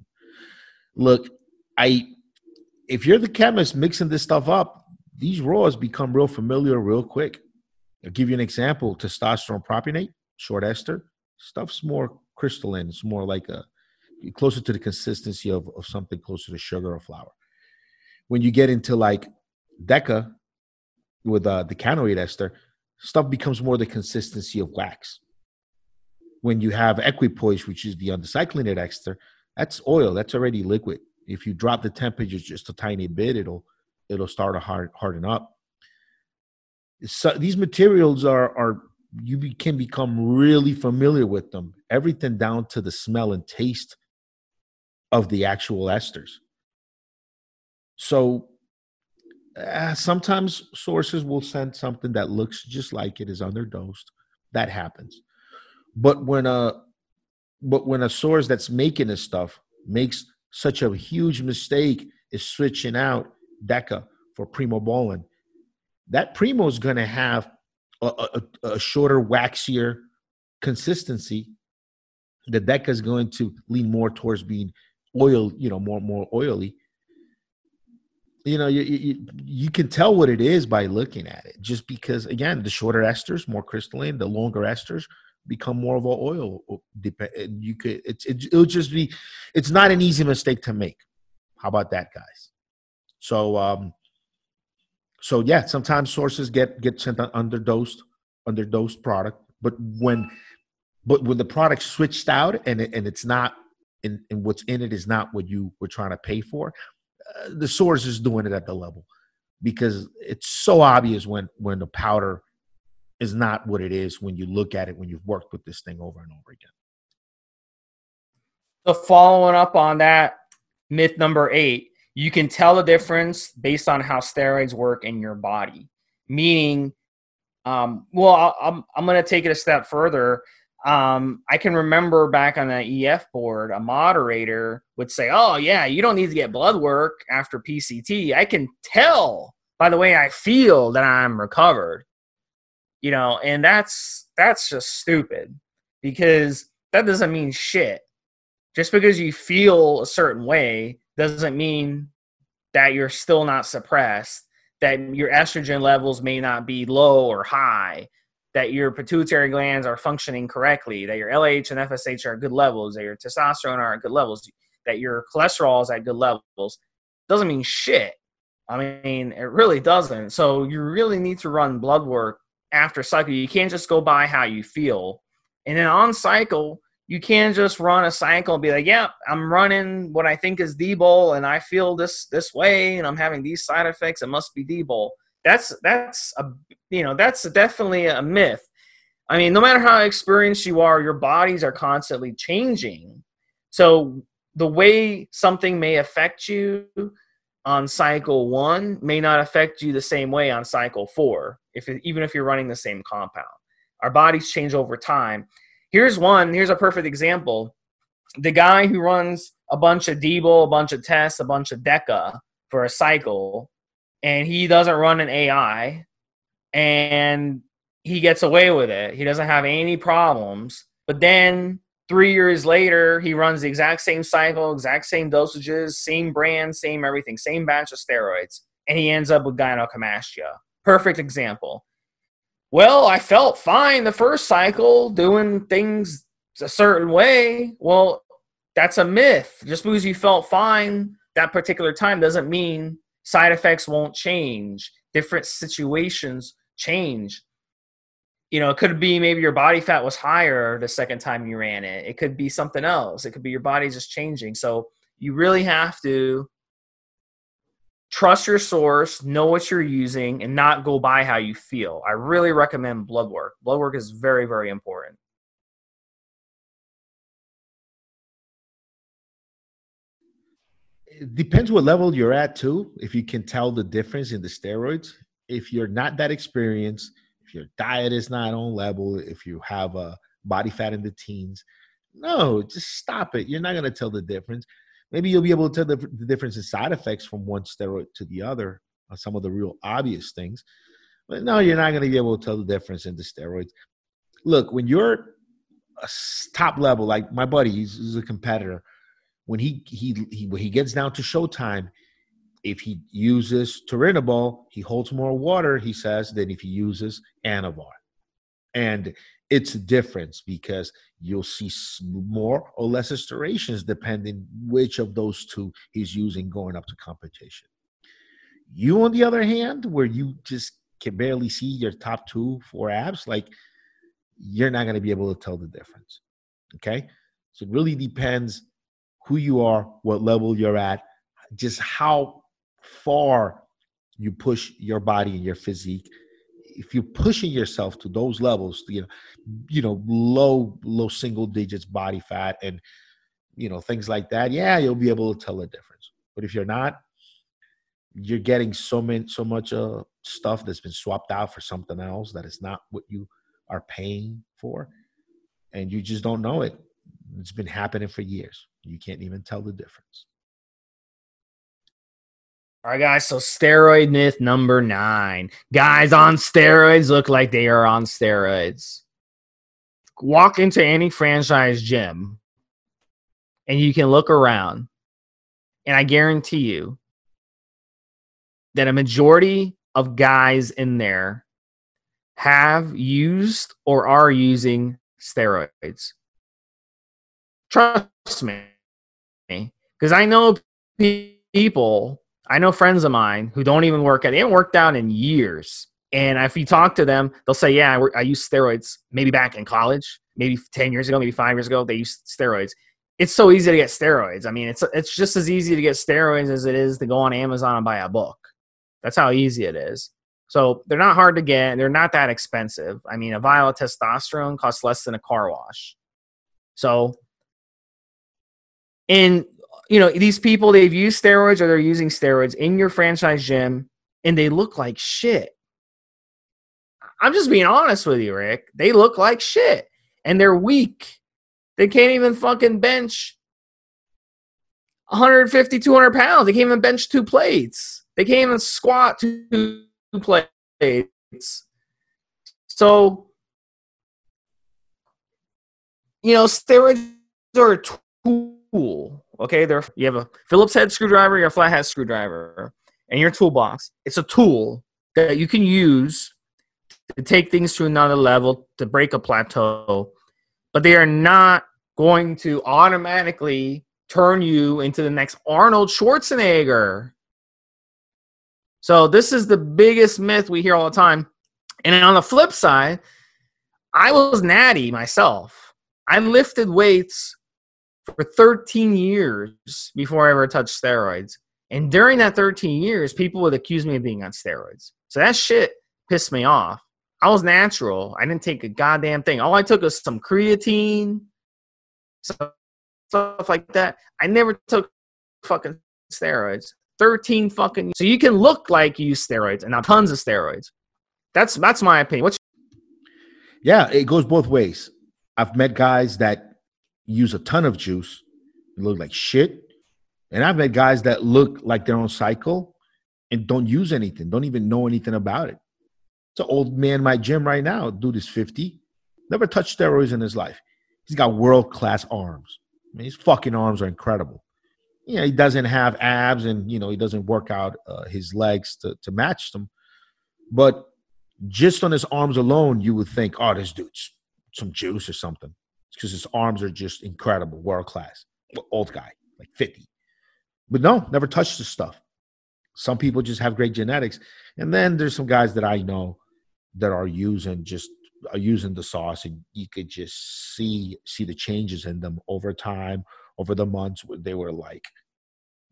Look, I if you're the chemist mixing this stuff up, these raws become real familiar real quick. I'll give you an example: testosterone propionate, short ester, stuff's more crystalline. It's more like a closer to the consistency of, of something closer to sugar or flour. When you get into like Deca with uh, decanoate ester, stuff becomes more the consistency of wax. When you have equipoise, which is the undecylenated ester, that's oil. That's already liquid. If you drop the temperature just a tiny bit, it'll it'll start to hard, harden up. So these materials are are you be, can become really familiar with them. Everything down to the smell and taste of the actual esters. So uh, sometimes sources will send something that looks just like it is underdosed. That happens. But when a but when a source that's making this stuff makes such a huge mistake is switching out Deca for Primobolan, that Primo is going to have a, a, a, shorter, waxier consistency. The Deca is going to lean more towards being oil, you know, more more oily you know you, you, you can tell what it is by looking at it just because again the shorter esters more crystalline the longer esters become more of an oil you could it's it, it'll just be it's not an easy mistake to make. How about that guys? So um so yeah sometimes sources get get sent underdosed underdosed product but when but when the product switched out and it, and it's not and, and what's in it is not what you were trying to pay for the source is doing it at the level because it's so obvious when when the powder is not what it is when you look at it when you've worked with this thing over and over again. So following up on that myth number eight, you can tell the difference based on how steroids work in your body. Meaning, um, well, I'm I'm going to take it a step further um, I can remember back on the EF board, a moderator would say, "Oh yeah, you don't need to get blood work after PCT. I can tell by the way I feel that I'm recovered." You know, and that's that's just stupid because that doesn't mean shit. Just because you feel a certain way doesn't mean that you're still not suppressed, that your estrogen levels may not be low or high, that your pituitary glands are functioning correctly, that your LH and FSH are at good levels, that your testosterone are at good levels, that your cholesterol is at good levels, doesn't mean shit. I mean, it really doesn't. So you really need to run blood work after cycle. You can't just go by how you feel. And then on cycle, you can't just run a cycle and be like, "Yeah, I'm running what I think is D-bol, and I feel this this way, and I'm having these side effects. It must be D-bol." That's that's a you know that's definitely a myth. I mean, no matter how experienced you are, your bodies are constantly changing. So the way something may affect you on cycle one may not affect you the same way on cycle four, if even if you're running the same compound. Our bodies change over time. Here's one. Here's a perfect example. The guy who runs a bunch of D-bol, a bunch of tests, a bunch of DECA for a cycle and he doesn't run an AI and he gets away with it. He doesn't have any problems. But then three years later, he runs the exact same cycle, exact same dosages, same brand, same everything, same batch of steroids, and he ends up with gynecomastia. Perfect example. well, I felt fine the first cycle doing things a certain way. Well, that's a myth. Just because you felt fine that particular time doesn't mean side effects won't change. Different situations change. You know, it could be maybe your body fat was higher the second time you ran it. It could be something else. It could be your body just changing. So you really have to trust your source, know what you're using, and not go by how you feel. I really recommend blood work. Blood work is very, very important. It depends what level you're at too. If you can tell the difference in the steroids, if you're not that experienced, if your diet is not on level, if you have a body fat in the teens, no, just stop it. You're not going to tell the difference maybe you'll be able to tell the, the difference in side effects from one steroid to the other on some of the real obvious things. But no, you're not going to be able to tell the difference in the steroids. Look, when you're a top level, like my buddy, he's, he's a competitor. When he, he he when he gets down to showtime, if he uses turinabol, he holds more water. He says than if he uses anavar, and it's a difference because you'll see more or less striations depending which of those two he's using going up to competition. You, on the other hand, where you just can barely see your top two, four abs, like you're not going to be able to tell the difference. Okay. So it really depends who you are, what level you're at, just how far you push your body and your physique if you're pushing yourself to those levels, you know, you know, low low single digits body fat and you know things like that, yeah, you'll be able to tell the difference. But if you're not, you're getting so many so much uh, stuff that's been swapped out for something else that is not what you are paying for, and you just don't know it. It's been happening for years. You can't even tell the difference. All right, guys. So steroid myth number nine: guys on steroids look like they are on steroids. Walk into any franchise gym, and you can look around, and I guarantee you that a majority of guys in there have used or are using steroids. Trust me, because I know people I know friends of mine who don't even work out. They haven't worked out in years. And if you talk to them, they'll say, "Yeah, I, I used steroids maybe back in college, maybe ten years ago, maybe five years ago. They used steroids. It's so easy to get steroids. I mean, it's it's just as easy to get steroids as it is to go on Amazon and buy a book. That's how easy it is. So they're not hard to get. They're not that expensive. I mean, a vial of testosterone costs less than a car wash. So, in you know, these people they've used steroids or they're using steroids in your franchise gym and they look like shit. I'm just being honest with you, Rick. They look like shit and they're weak. They can't even fucking bench 150, 200 pounds. They can't even bench two plates. They can't even squat two plates. So, you know, steroids are a tool Okay, there you have a Phillips head screwdriver, your flat head screwdriver, and your toolbox. It's a tool that you can use to take things to another level to break a plateau, but they are not going to automatically turn you into the next Arnold Schwarzenegger. So this is the biggest myth we hear all the time. And on the flip side, I was natty myself. I lifted weights for 13 years before I ever touched steroids. And during that 13 years, people would accuse me of being on steroids. So that shit pissed me off. I was natural. I didn't take a goddamn thing. All I took was some creatine, stuff like that. I never took fucking steroids. 13 fucking so you can look like you use steroids and not tons of steroids. That's that's my opinion. What's yeah, it goes both ways. I've met guys that use a ton of juice, look like shit. And I've met guys that look like they're on cycle and don't use anything, don't even know anything about it. It's an old man in my gym right now. Dude is 50, never touched steroids in his life. He's got world class arms. I mean, his fucking arms are incredible. You know, he doesn't have abs and, you know, he doesn't work out uh, his legs to, to match them. But just on his arms alone, you would think, oh, this dude's some juice or something. Because his arms are just incredible, world class. Old guy, like 50. But no, never touched the stuff. Some people just have great genetics. And then there's some guys that I know that are using just are using the sauce and you could just see see the changes in them over time, over the months where they were like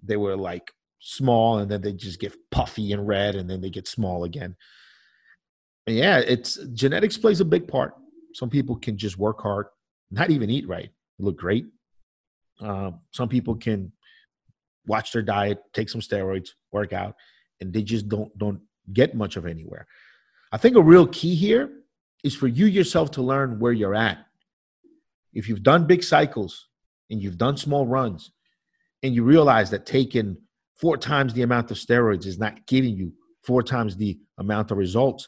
they were like small and then they just get puffy and red and then they get small again. Yeah, it's genetics plays a big part. Some people can just work hard, not even eat right, look great. Um, some people can watch their diet, take some steroids, work out, and they just don't don't get much of anywhere. I think a real key here is for you yourself to learn where you're at. If you've done big cycles and you've done small runs and you realize that taking four times the amount of steroids is not giving you four times the amount of results,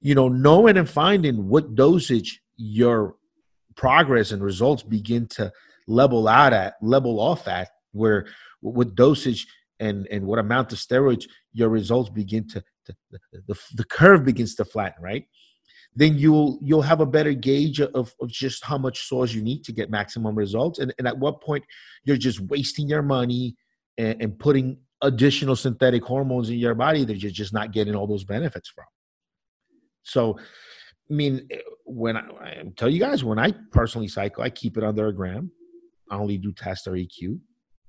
you know, knowing and finding what dosage your progress and results begin to level out at, level off at, where with dosage and and what amount of steroids your results begin to, to the, the curve begins to flatten, right? Then you'll you'll have a better gauge of, of just how much source you need to get maximum results, and, and at what point you're just wasting your money and, and putting additional synthetic hormones in your body that you're just not getting all those benefits from. So, I mean, eh, when I, I tell you guys, when I personally cycle, I keep it under a gram. I only do test or EQ.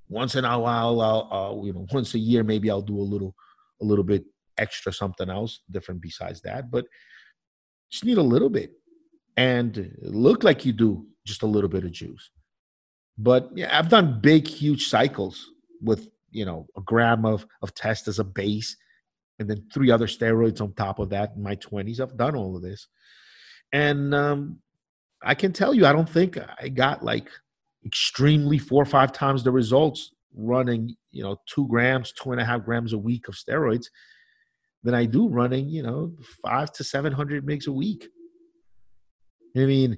Once in a while, I'll, I'll, you know, (laughs) once a year, maybe I'll do a little, a little bit extra something else different besides that. But just need a little bit, and look like you do just a little bit of juice. But yeah, I've done big, huge cycles with you know a gram of of test as a base, and then three other steroids on top of that in my twenties. I've done all of this, and um, I can tell you, I don't think I got like extremely four or five times the results running, you know, two grams, two and a half grams a week of steroids than I do running, you know, five to 700 mgs a week. I mean,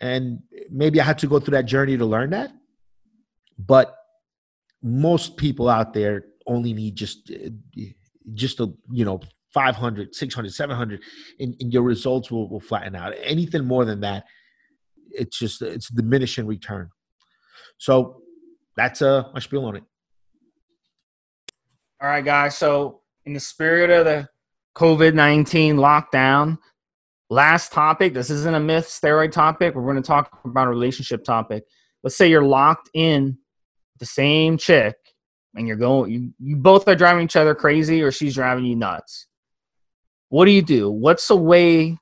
and maybe I had to go through that journey to learn that. But most people out there only need just, just a, you know, 500, 600, 700, and, and your results will, will flatten out. Anything more than that, it's just, it's diminishing return. So that's uh, my spiel on it. All right, guys. So in the spirit of the COVID 19 lockdown, last topic this isn't a myth steroid topic. We're going to talk about a relationship topic. Let's say you're locked in the same chick and you're going, you, you both are driving each other crazy or she's driving you nuts. What do you do? What's a way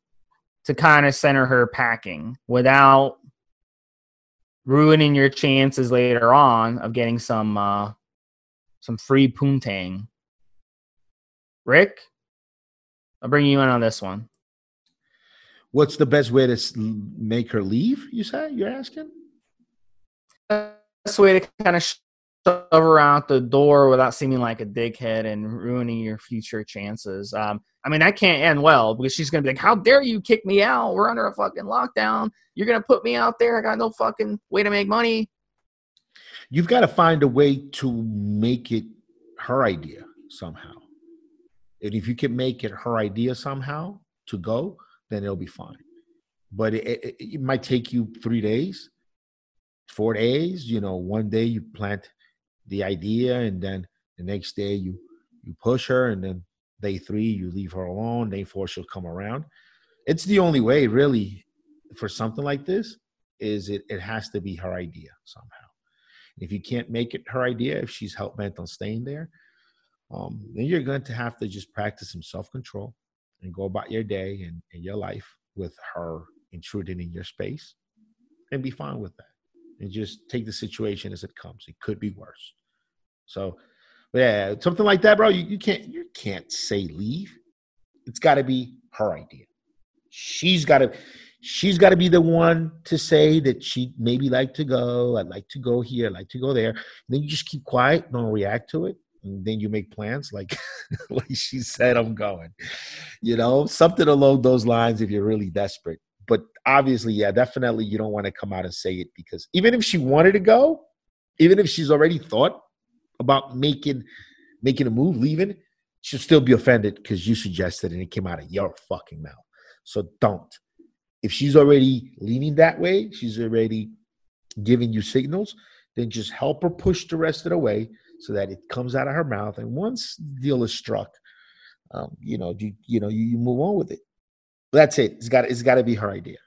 to kind of center her packing without ruining your chances later on of getting some uh, some free poontang Rick, I'll bring you in on this one. What's the best way to make her leave? You say you're asking. Best way to kind of shove her out the door without seeming like a dickhead and ruining your future chances. Um, I mean, that can't end well because she's gonna be like, "How dare you kick me out? We're under a fucking lockdown. You're gonna put me out there. I got no fucking way to make money." You've got to find a way to make it her idea somehow. And if you can make it her idea somehow to go, then it'll be fine. But it, it, it might take you three days, four days. You know, one day you plant the idea, and then the next day you you push her, and then day three you leave her alone. Day four she'll come around. It's the only way, really, for something like this. Is it? It has to be her idea somehow. If you can't make it her idea, if she's hell bent on staying there, um, then you're going to have to just practice some self control and go about your day and, and your life with her intruding in your space and be fine with that. And just take the situation as it comes. It could be worse. So, yeah, something like that, bro. You, you can't you can't say leave. It's got to be her idea. She's got to she's got to be the one to say that she maybe like to go. I'd like to go here. I'd like to go there. And then you just keep quiet. Don't react to it and then you make plans like (laughs) like she said i'm going you know something along those lines if you're really desperate but obviously yeah definitely you don't want to come out and say it because even if she wanted to go even if she's already thought about making making a move leaving she'll still be offended because you suggested and it came out of your fucking mouth. So don't. If she's already leaning that way, she's already giving you signals, then just help her push the rest of the way so that it comes out of her mouth. And once the deal is struck, um, you know, you you know, you, you move on with it. That's it. It's got it's got to be her idea.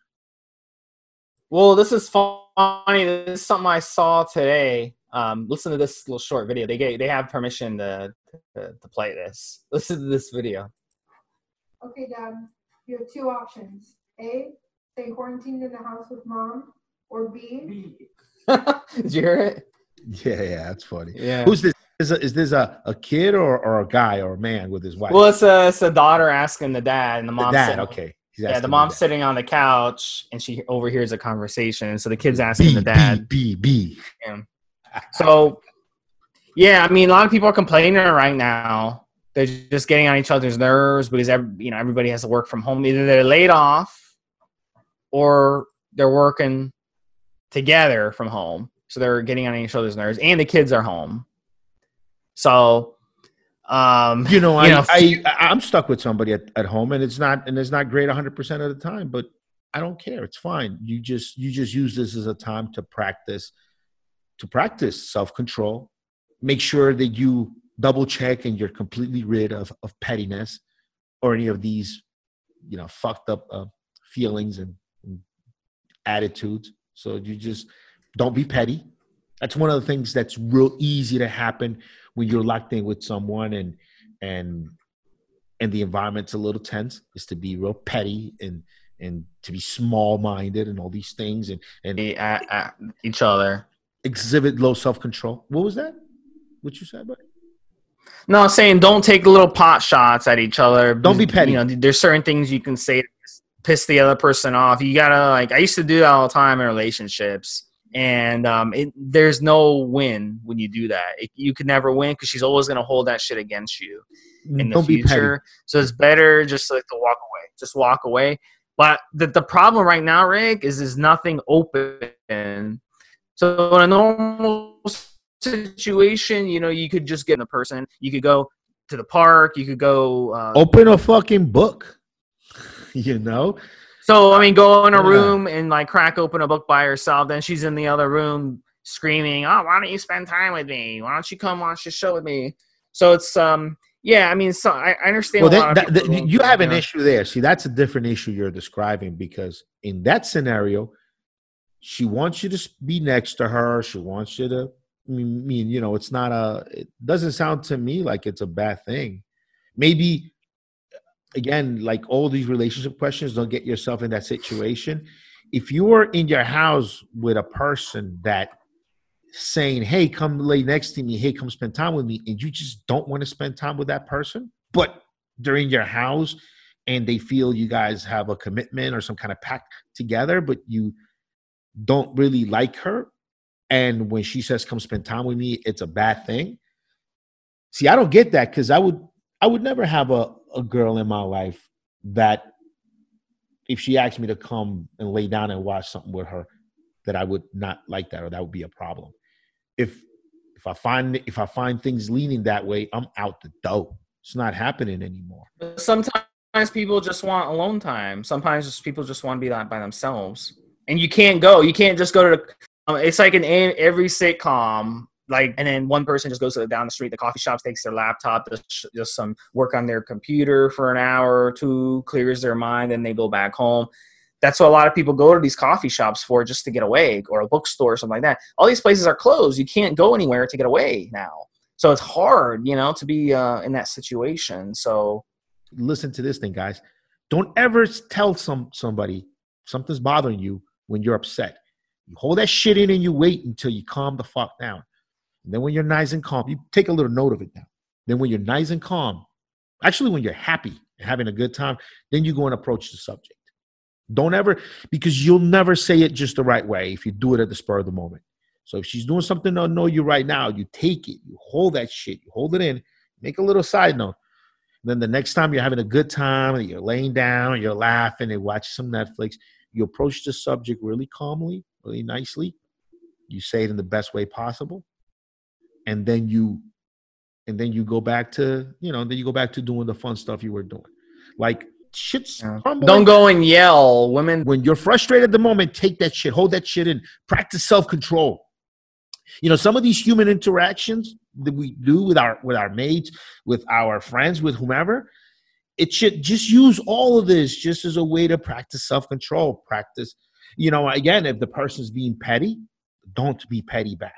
Well, this is funny. This is something I saw today. Um, listen to this little short video. They get they have permission to, to to play this. (laughs) Listen to this video. Okay, Dad. You have two options. A, stay quarantined in the house with mom, or B. (laughs) Did you hear it? Yeah, yeah, that's funny. Yeah. Who's this? Is, a, is this a, a kid or, or a guy or a man with his wife? Well, it's a it's a daughter asking the dad, and the the mom. dad. sitting- Okay. Yeah, the mom's sitting on the couch, and she overhears a conversation. So the kid's asking B, the dad. B, B, B. So, yeah, I mean, a lot of people are complaining right now. They're just getting on each other's nerves because every, you know everybody has to work from home. Either they're laid off, or they're working together from home. So they're getting on each other's nerves, and the kids are home. So, um, You know, You I, know, I, I I'm stuck with somebody at, at home, and it's not and it's not great 100 percent of the time, but I don't care. It's fine. You just you just use this as a time to practice to practice self control. Make sure that you double check and you're completely rid of of pettiness or any of these, you know, fucked up uh, feelings and, and attitudes. So you just don't be petty. That's one of the things that's real easy to happen when you're locked in with someone and and and the environment's a little tense is to be real petty and and to be small minded and all these things and and at, at each other. exhibit low self control. What was that? What you said, buddy? No, I'm saying don't take little pot shots at each other. Don't be petty. You know, there's certain things you can say to piss the other person off. You gotta like. I used to do that all the time in relationships, and um, it, there's no win when you do that. It, you can never win because she's always gonna hold that shit against you in the Don't petty. future. So it's better just like to walk away. Just walk away. But the the problem right now, Rick, is there's nothing open. So in a normal situation, you know, you could just get in the person. You could go to the park. You could go. Uh, Open a fucking book. (laughs) you know? So I mean, go in a room and like crack open a book by herself. Then she's in the other room screaming, "Oh, why don't you spend time with me? Why don't you come watch the show with me?" So it's um, yeah. I mean, so I, I understand. Well, that, that, you have an issue there. See, that's a different issue you're describing because in that scenario, she wants you to be next to her. She wants you to. I mean, you know, it's not a. It doesn't sound to me like it's a bad thing. Maybe, again, like all these relationship questions, don't get yourself in that situation. If you are in your house with a person that saying, "Hey, come lay next to me. Hey, come spend time with me," and you just don't want to spend time with that person, but they're in your house and they feel you guys have a commitment or some kind of pact together, but you don't really like her, and when she says, "Come spend time with me," it's a bad thing. See, I don't get that because I would, I would never have a a girl in my life that if she asked me to come and lay down and watch something with her that I would not like that or that would be a problem. If if I find if I find things leaning that way, I'm out the door. It's not happening anymore. Sometimes people just want alone time. Sometimes just people just want to be by themselves, and you can't go. You can't just go to. The, um, it's like in every sitcom, like, and then one person just goes to the, down the street, the coffee shop, takes their laptop, does sh- just some work on their computer for an hour or two, clears their mind, and they go back home. That's what a lot of people go to these coffee shops for, just to get away, or a bookstore or something like that. All these places are closed. You can't go anywhere to get away now. So it's hard, you know, to be uh, in that situation. So Listen to this thing, guys. Don't ever tell some somebody something's bothering you when you're upset. You hold that shit in and you wait until you calm the fuck down. And then when you're nice and calm, you take a little note of it now. Then when you're nice and calm, actually when you're happy and having a good time, then you go and approach the subject. Don't ever, because you'll never say it just the right way if you do it at the spur of the moment. So if she's doing something to annoy you right now, you take it, you hold that shit, you hold it in, make a little side note. then the next time you're having a good time and you're laying down, you're laughing and watching some Netflix, you approach the subject really calmly, really nicely. You say it in the best way possible. And then you and then you go back to you know then you go back to doing the fun stuff you were doing. Like shit's Yeah. Don't go and yell. Women. When you're frustrated at the moment take that shit hold that shit in. Practice self-control. You know some of these human interactions that we do with our with our mates with our friends with whomever it should just use all of this just as a way to practice self-control practice you know again if the person's being petty don't be petty back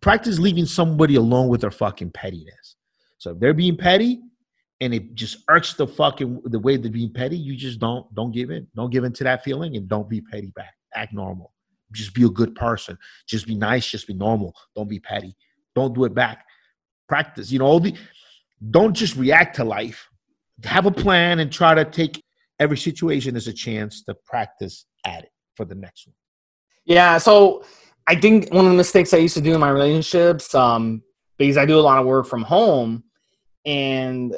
practice leaving somebody alone with their fucking pettiness. So if they're being petty and it just irks the fucking the way they're being petty you just don't don't give in. Don't give in to that feeling and don't be petty back. Act normal. Just be a good person. Just be nice. Just be normal. Don't be petty. Don't do it back. Practice you know all the don't just react to life. Have a plan and try to take every situation as a chance to practice at it for the next one. Yeah, so I think one of the mistakes I used to do in my relationships, um, because I do a lot of work from home, and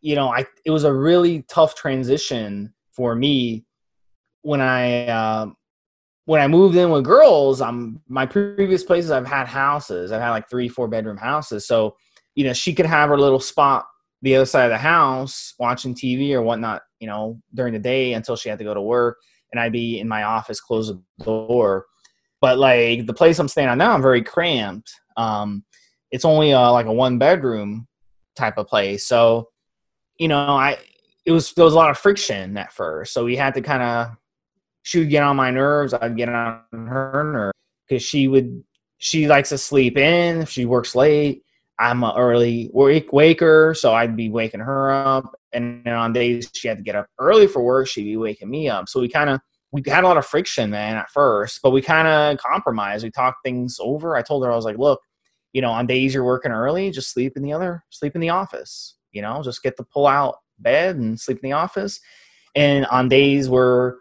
you know, I it was a really tough transition for me when I uh, when I moved in with girls. Um, my previous places I've had houses. I've had like three, four bedroom houses. So you know, she could have her little spot the other side of the house watching TV or whatnot. You know, during the day until she had to go to work, and I'd be in my office, close the door but like the place I'm staying on now, I'm very cramped. Um, it's only like a one bedroom type of place, so you know, I it was there was a lot of friction at first, so we had to kind of she would get on my nerves, I'd get on her nerves because she would she likes to sleep in. She works late, I'm a early wake waker, so I'd be waking her up, and then on days she had to get up early for work, she'd be waking me up. So we kind of we had a lot of friction then at first, but we kind of compromised. We talked things over. I told her I was like, look, you know, on days you're working early, just sleep in the other, sleep in the office. You know, just get the pull out bed and sleep in the office. And on days where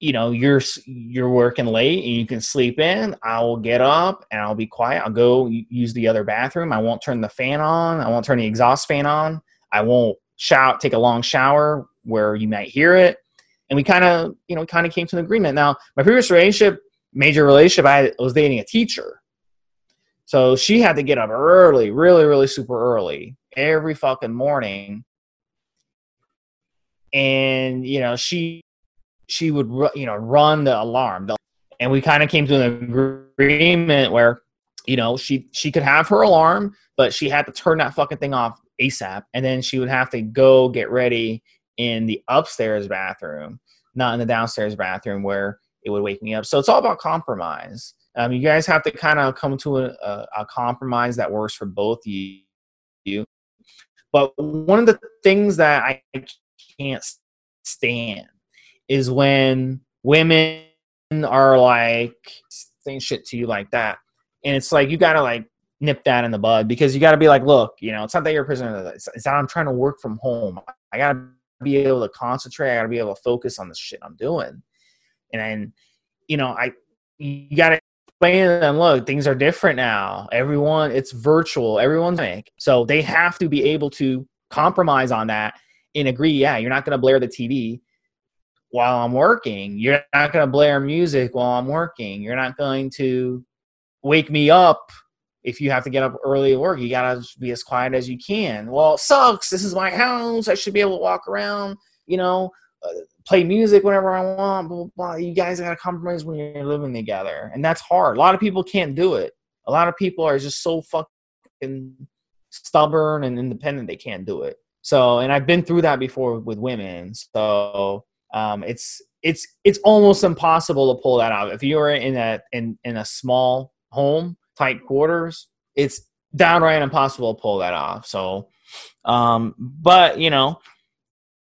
you know you're you're working late and you can sleep in, I will get up and I'll be quiet. I'll go use the other bathroom. I won't turn the fan on. I won't turn the exhaust fan on. I won't shout, take a long shower where you might hear it and we kind of you know we kind of came to an agreement. Now my previous relationship major relationship i was dating a teacher. So she had to get up early really really super early every fucking morning. And you know she she would you know run the alarm. And we kind of came to an agreement where you know she she could have her alarm but she had to turn that fucking thing off asap and then she would have to go get ready in the upstairs bathroom, not in the downstairs bathroom where it would wake me up. So it's all about compromise. Um, you guys have to kind of come to a, a, a compromise that works for both you. You, but one of the things that I can't stand is when women are like saying shit to you like that, and it's like you gotta like nip that in the bud because you gotta be like, look, you know, it's not that you're a prisoner. It's, it's that I'm trying to work from home. I gotta be able to concentrate. I got to be able to focus on the shit I'm doing. And then, you know, I you got to explain them, look, things are different now. Everyone, it's virtual. Everyone's make so they have to be able to compromise on that and agree. Yeah, you're not going to blare the TV while I'm working. You're not going to blare music while I'm working. You're not going to wake me up if you have to get up early at work, you gotta be as quiet as you can. Well, it sucks. This is my house. I should be able to walk around, you know, uh, play music whenever I want. Blah, blah, blah. You guys gotta compromise when you're living together, and that's hard. A lot of people can't do it. A lot of people are just so fucking stubborn and independent they can't do it. So, and I've been through that before with women. So, um, it's it's it's almost impossible to pull that out. If you're in a in in a small home tight quarters, it's downright impossible to pull that off. So, um, but you know,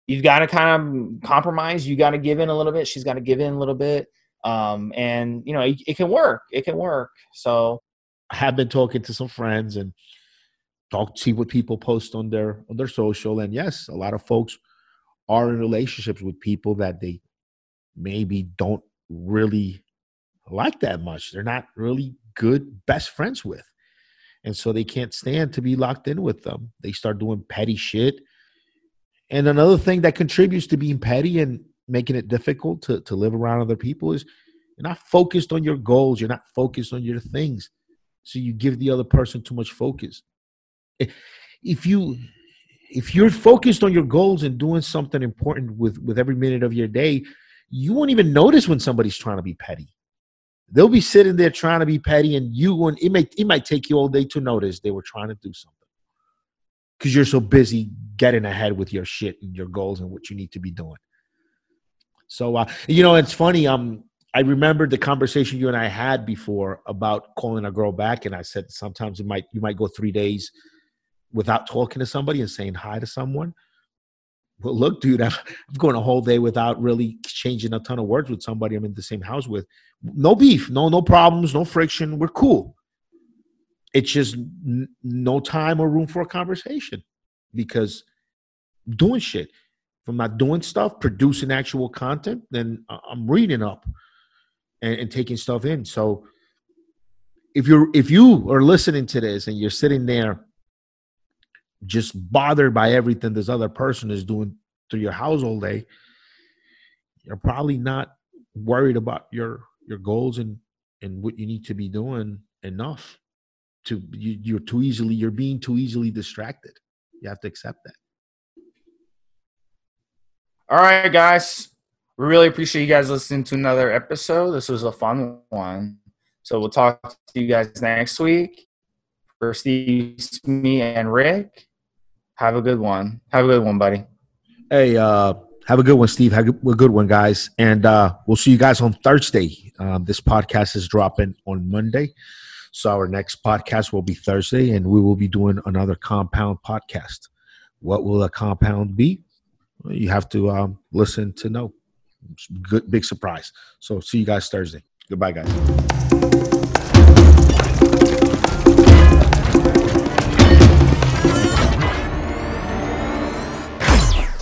you've got to kind of compromise. You got to give in a little bit. She's got to give in a little bit. Um, and you know, it, it, can work. It can work. So, I have been talking to some friends and talk see what people post on their on their social. And yes, a lot of folks are in relationships with people that they maybe don't really like that much. They're not really good best friends with. And so they can't stand to be locked in with them. They start doing petty shit. And another thing that contributes to being petty and making it difficult to, to live around other people is you're not focused on your goals. You're not focused on your things. So you give the other person too much focus. if you if you're focused on your goals and doing something important with with every minute of your day, you won't even notice when somebody's trying to be petty. They'll be sitting there trying to be petty, and you won't. It may it might take you all day to notice they were trying to do something because you're so busy getting ahead with your shit and your goals and what you need to be doing. So uh, you know, it's funny. Um, I remember the conversation you and I had before about calling a girl back, and I said sometimes it might you might go three days without talking to somebody and saying hi to someone. Well, look, dude, I'm, going a whole day without really changing a ton of words with somebody I'm in the same house with. No beef, no no problems, no friction. We're cool. It's just n- no time or room for a conversation because doing shit. If I'm not doing stuff, producing actual content, then I'm reading up and, and taking stuff in. So if you're if you are listening to this and you're sitting there just bothered by everything this other person is doing to your house all day, you're probably not worried about your your goals and and what you need to be doing enough to you, you're too easily you're being too easily distracted. You have to accept that. All right guys. We really appreciate you guys listening to another episode. This was a fun one. So we'll talk to you guys next week. For steve me and rick have a good one. Have a good one, buddy. Hey, uh, have a good one, Steve. Have a good one, guys. And uh, we'll see you guys on Thursday. Um, this podcast is dropping on Monday. So our next podcast will be Thursday, and we will be doing another compound podcast. What will a compound be? You have to um, listen to know. Good, big surprise. So see you guys Thursday. Goodbye, guys.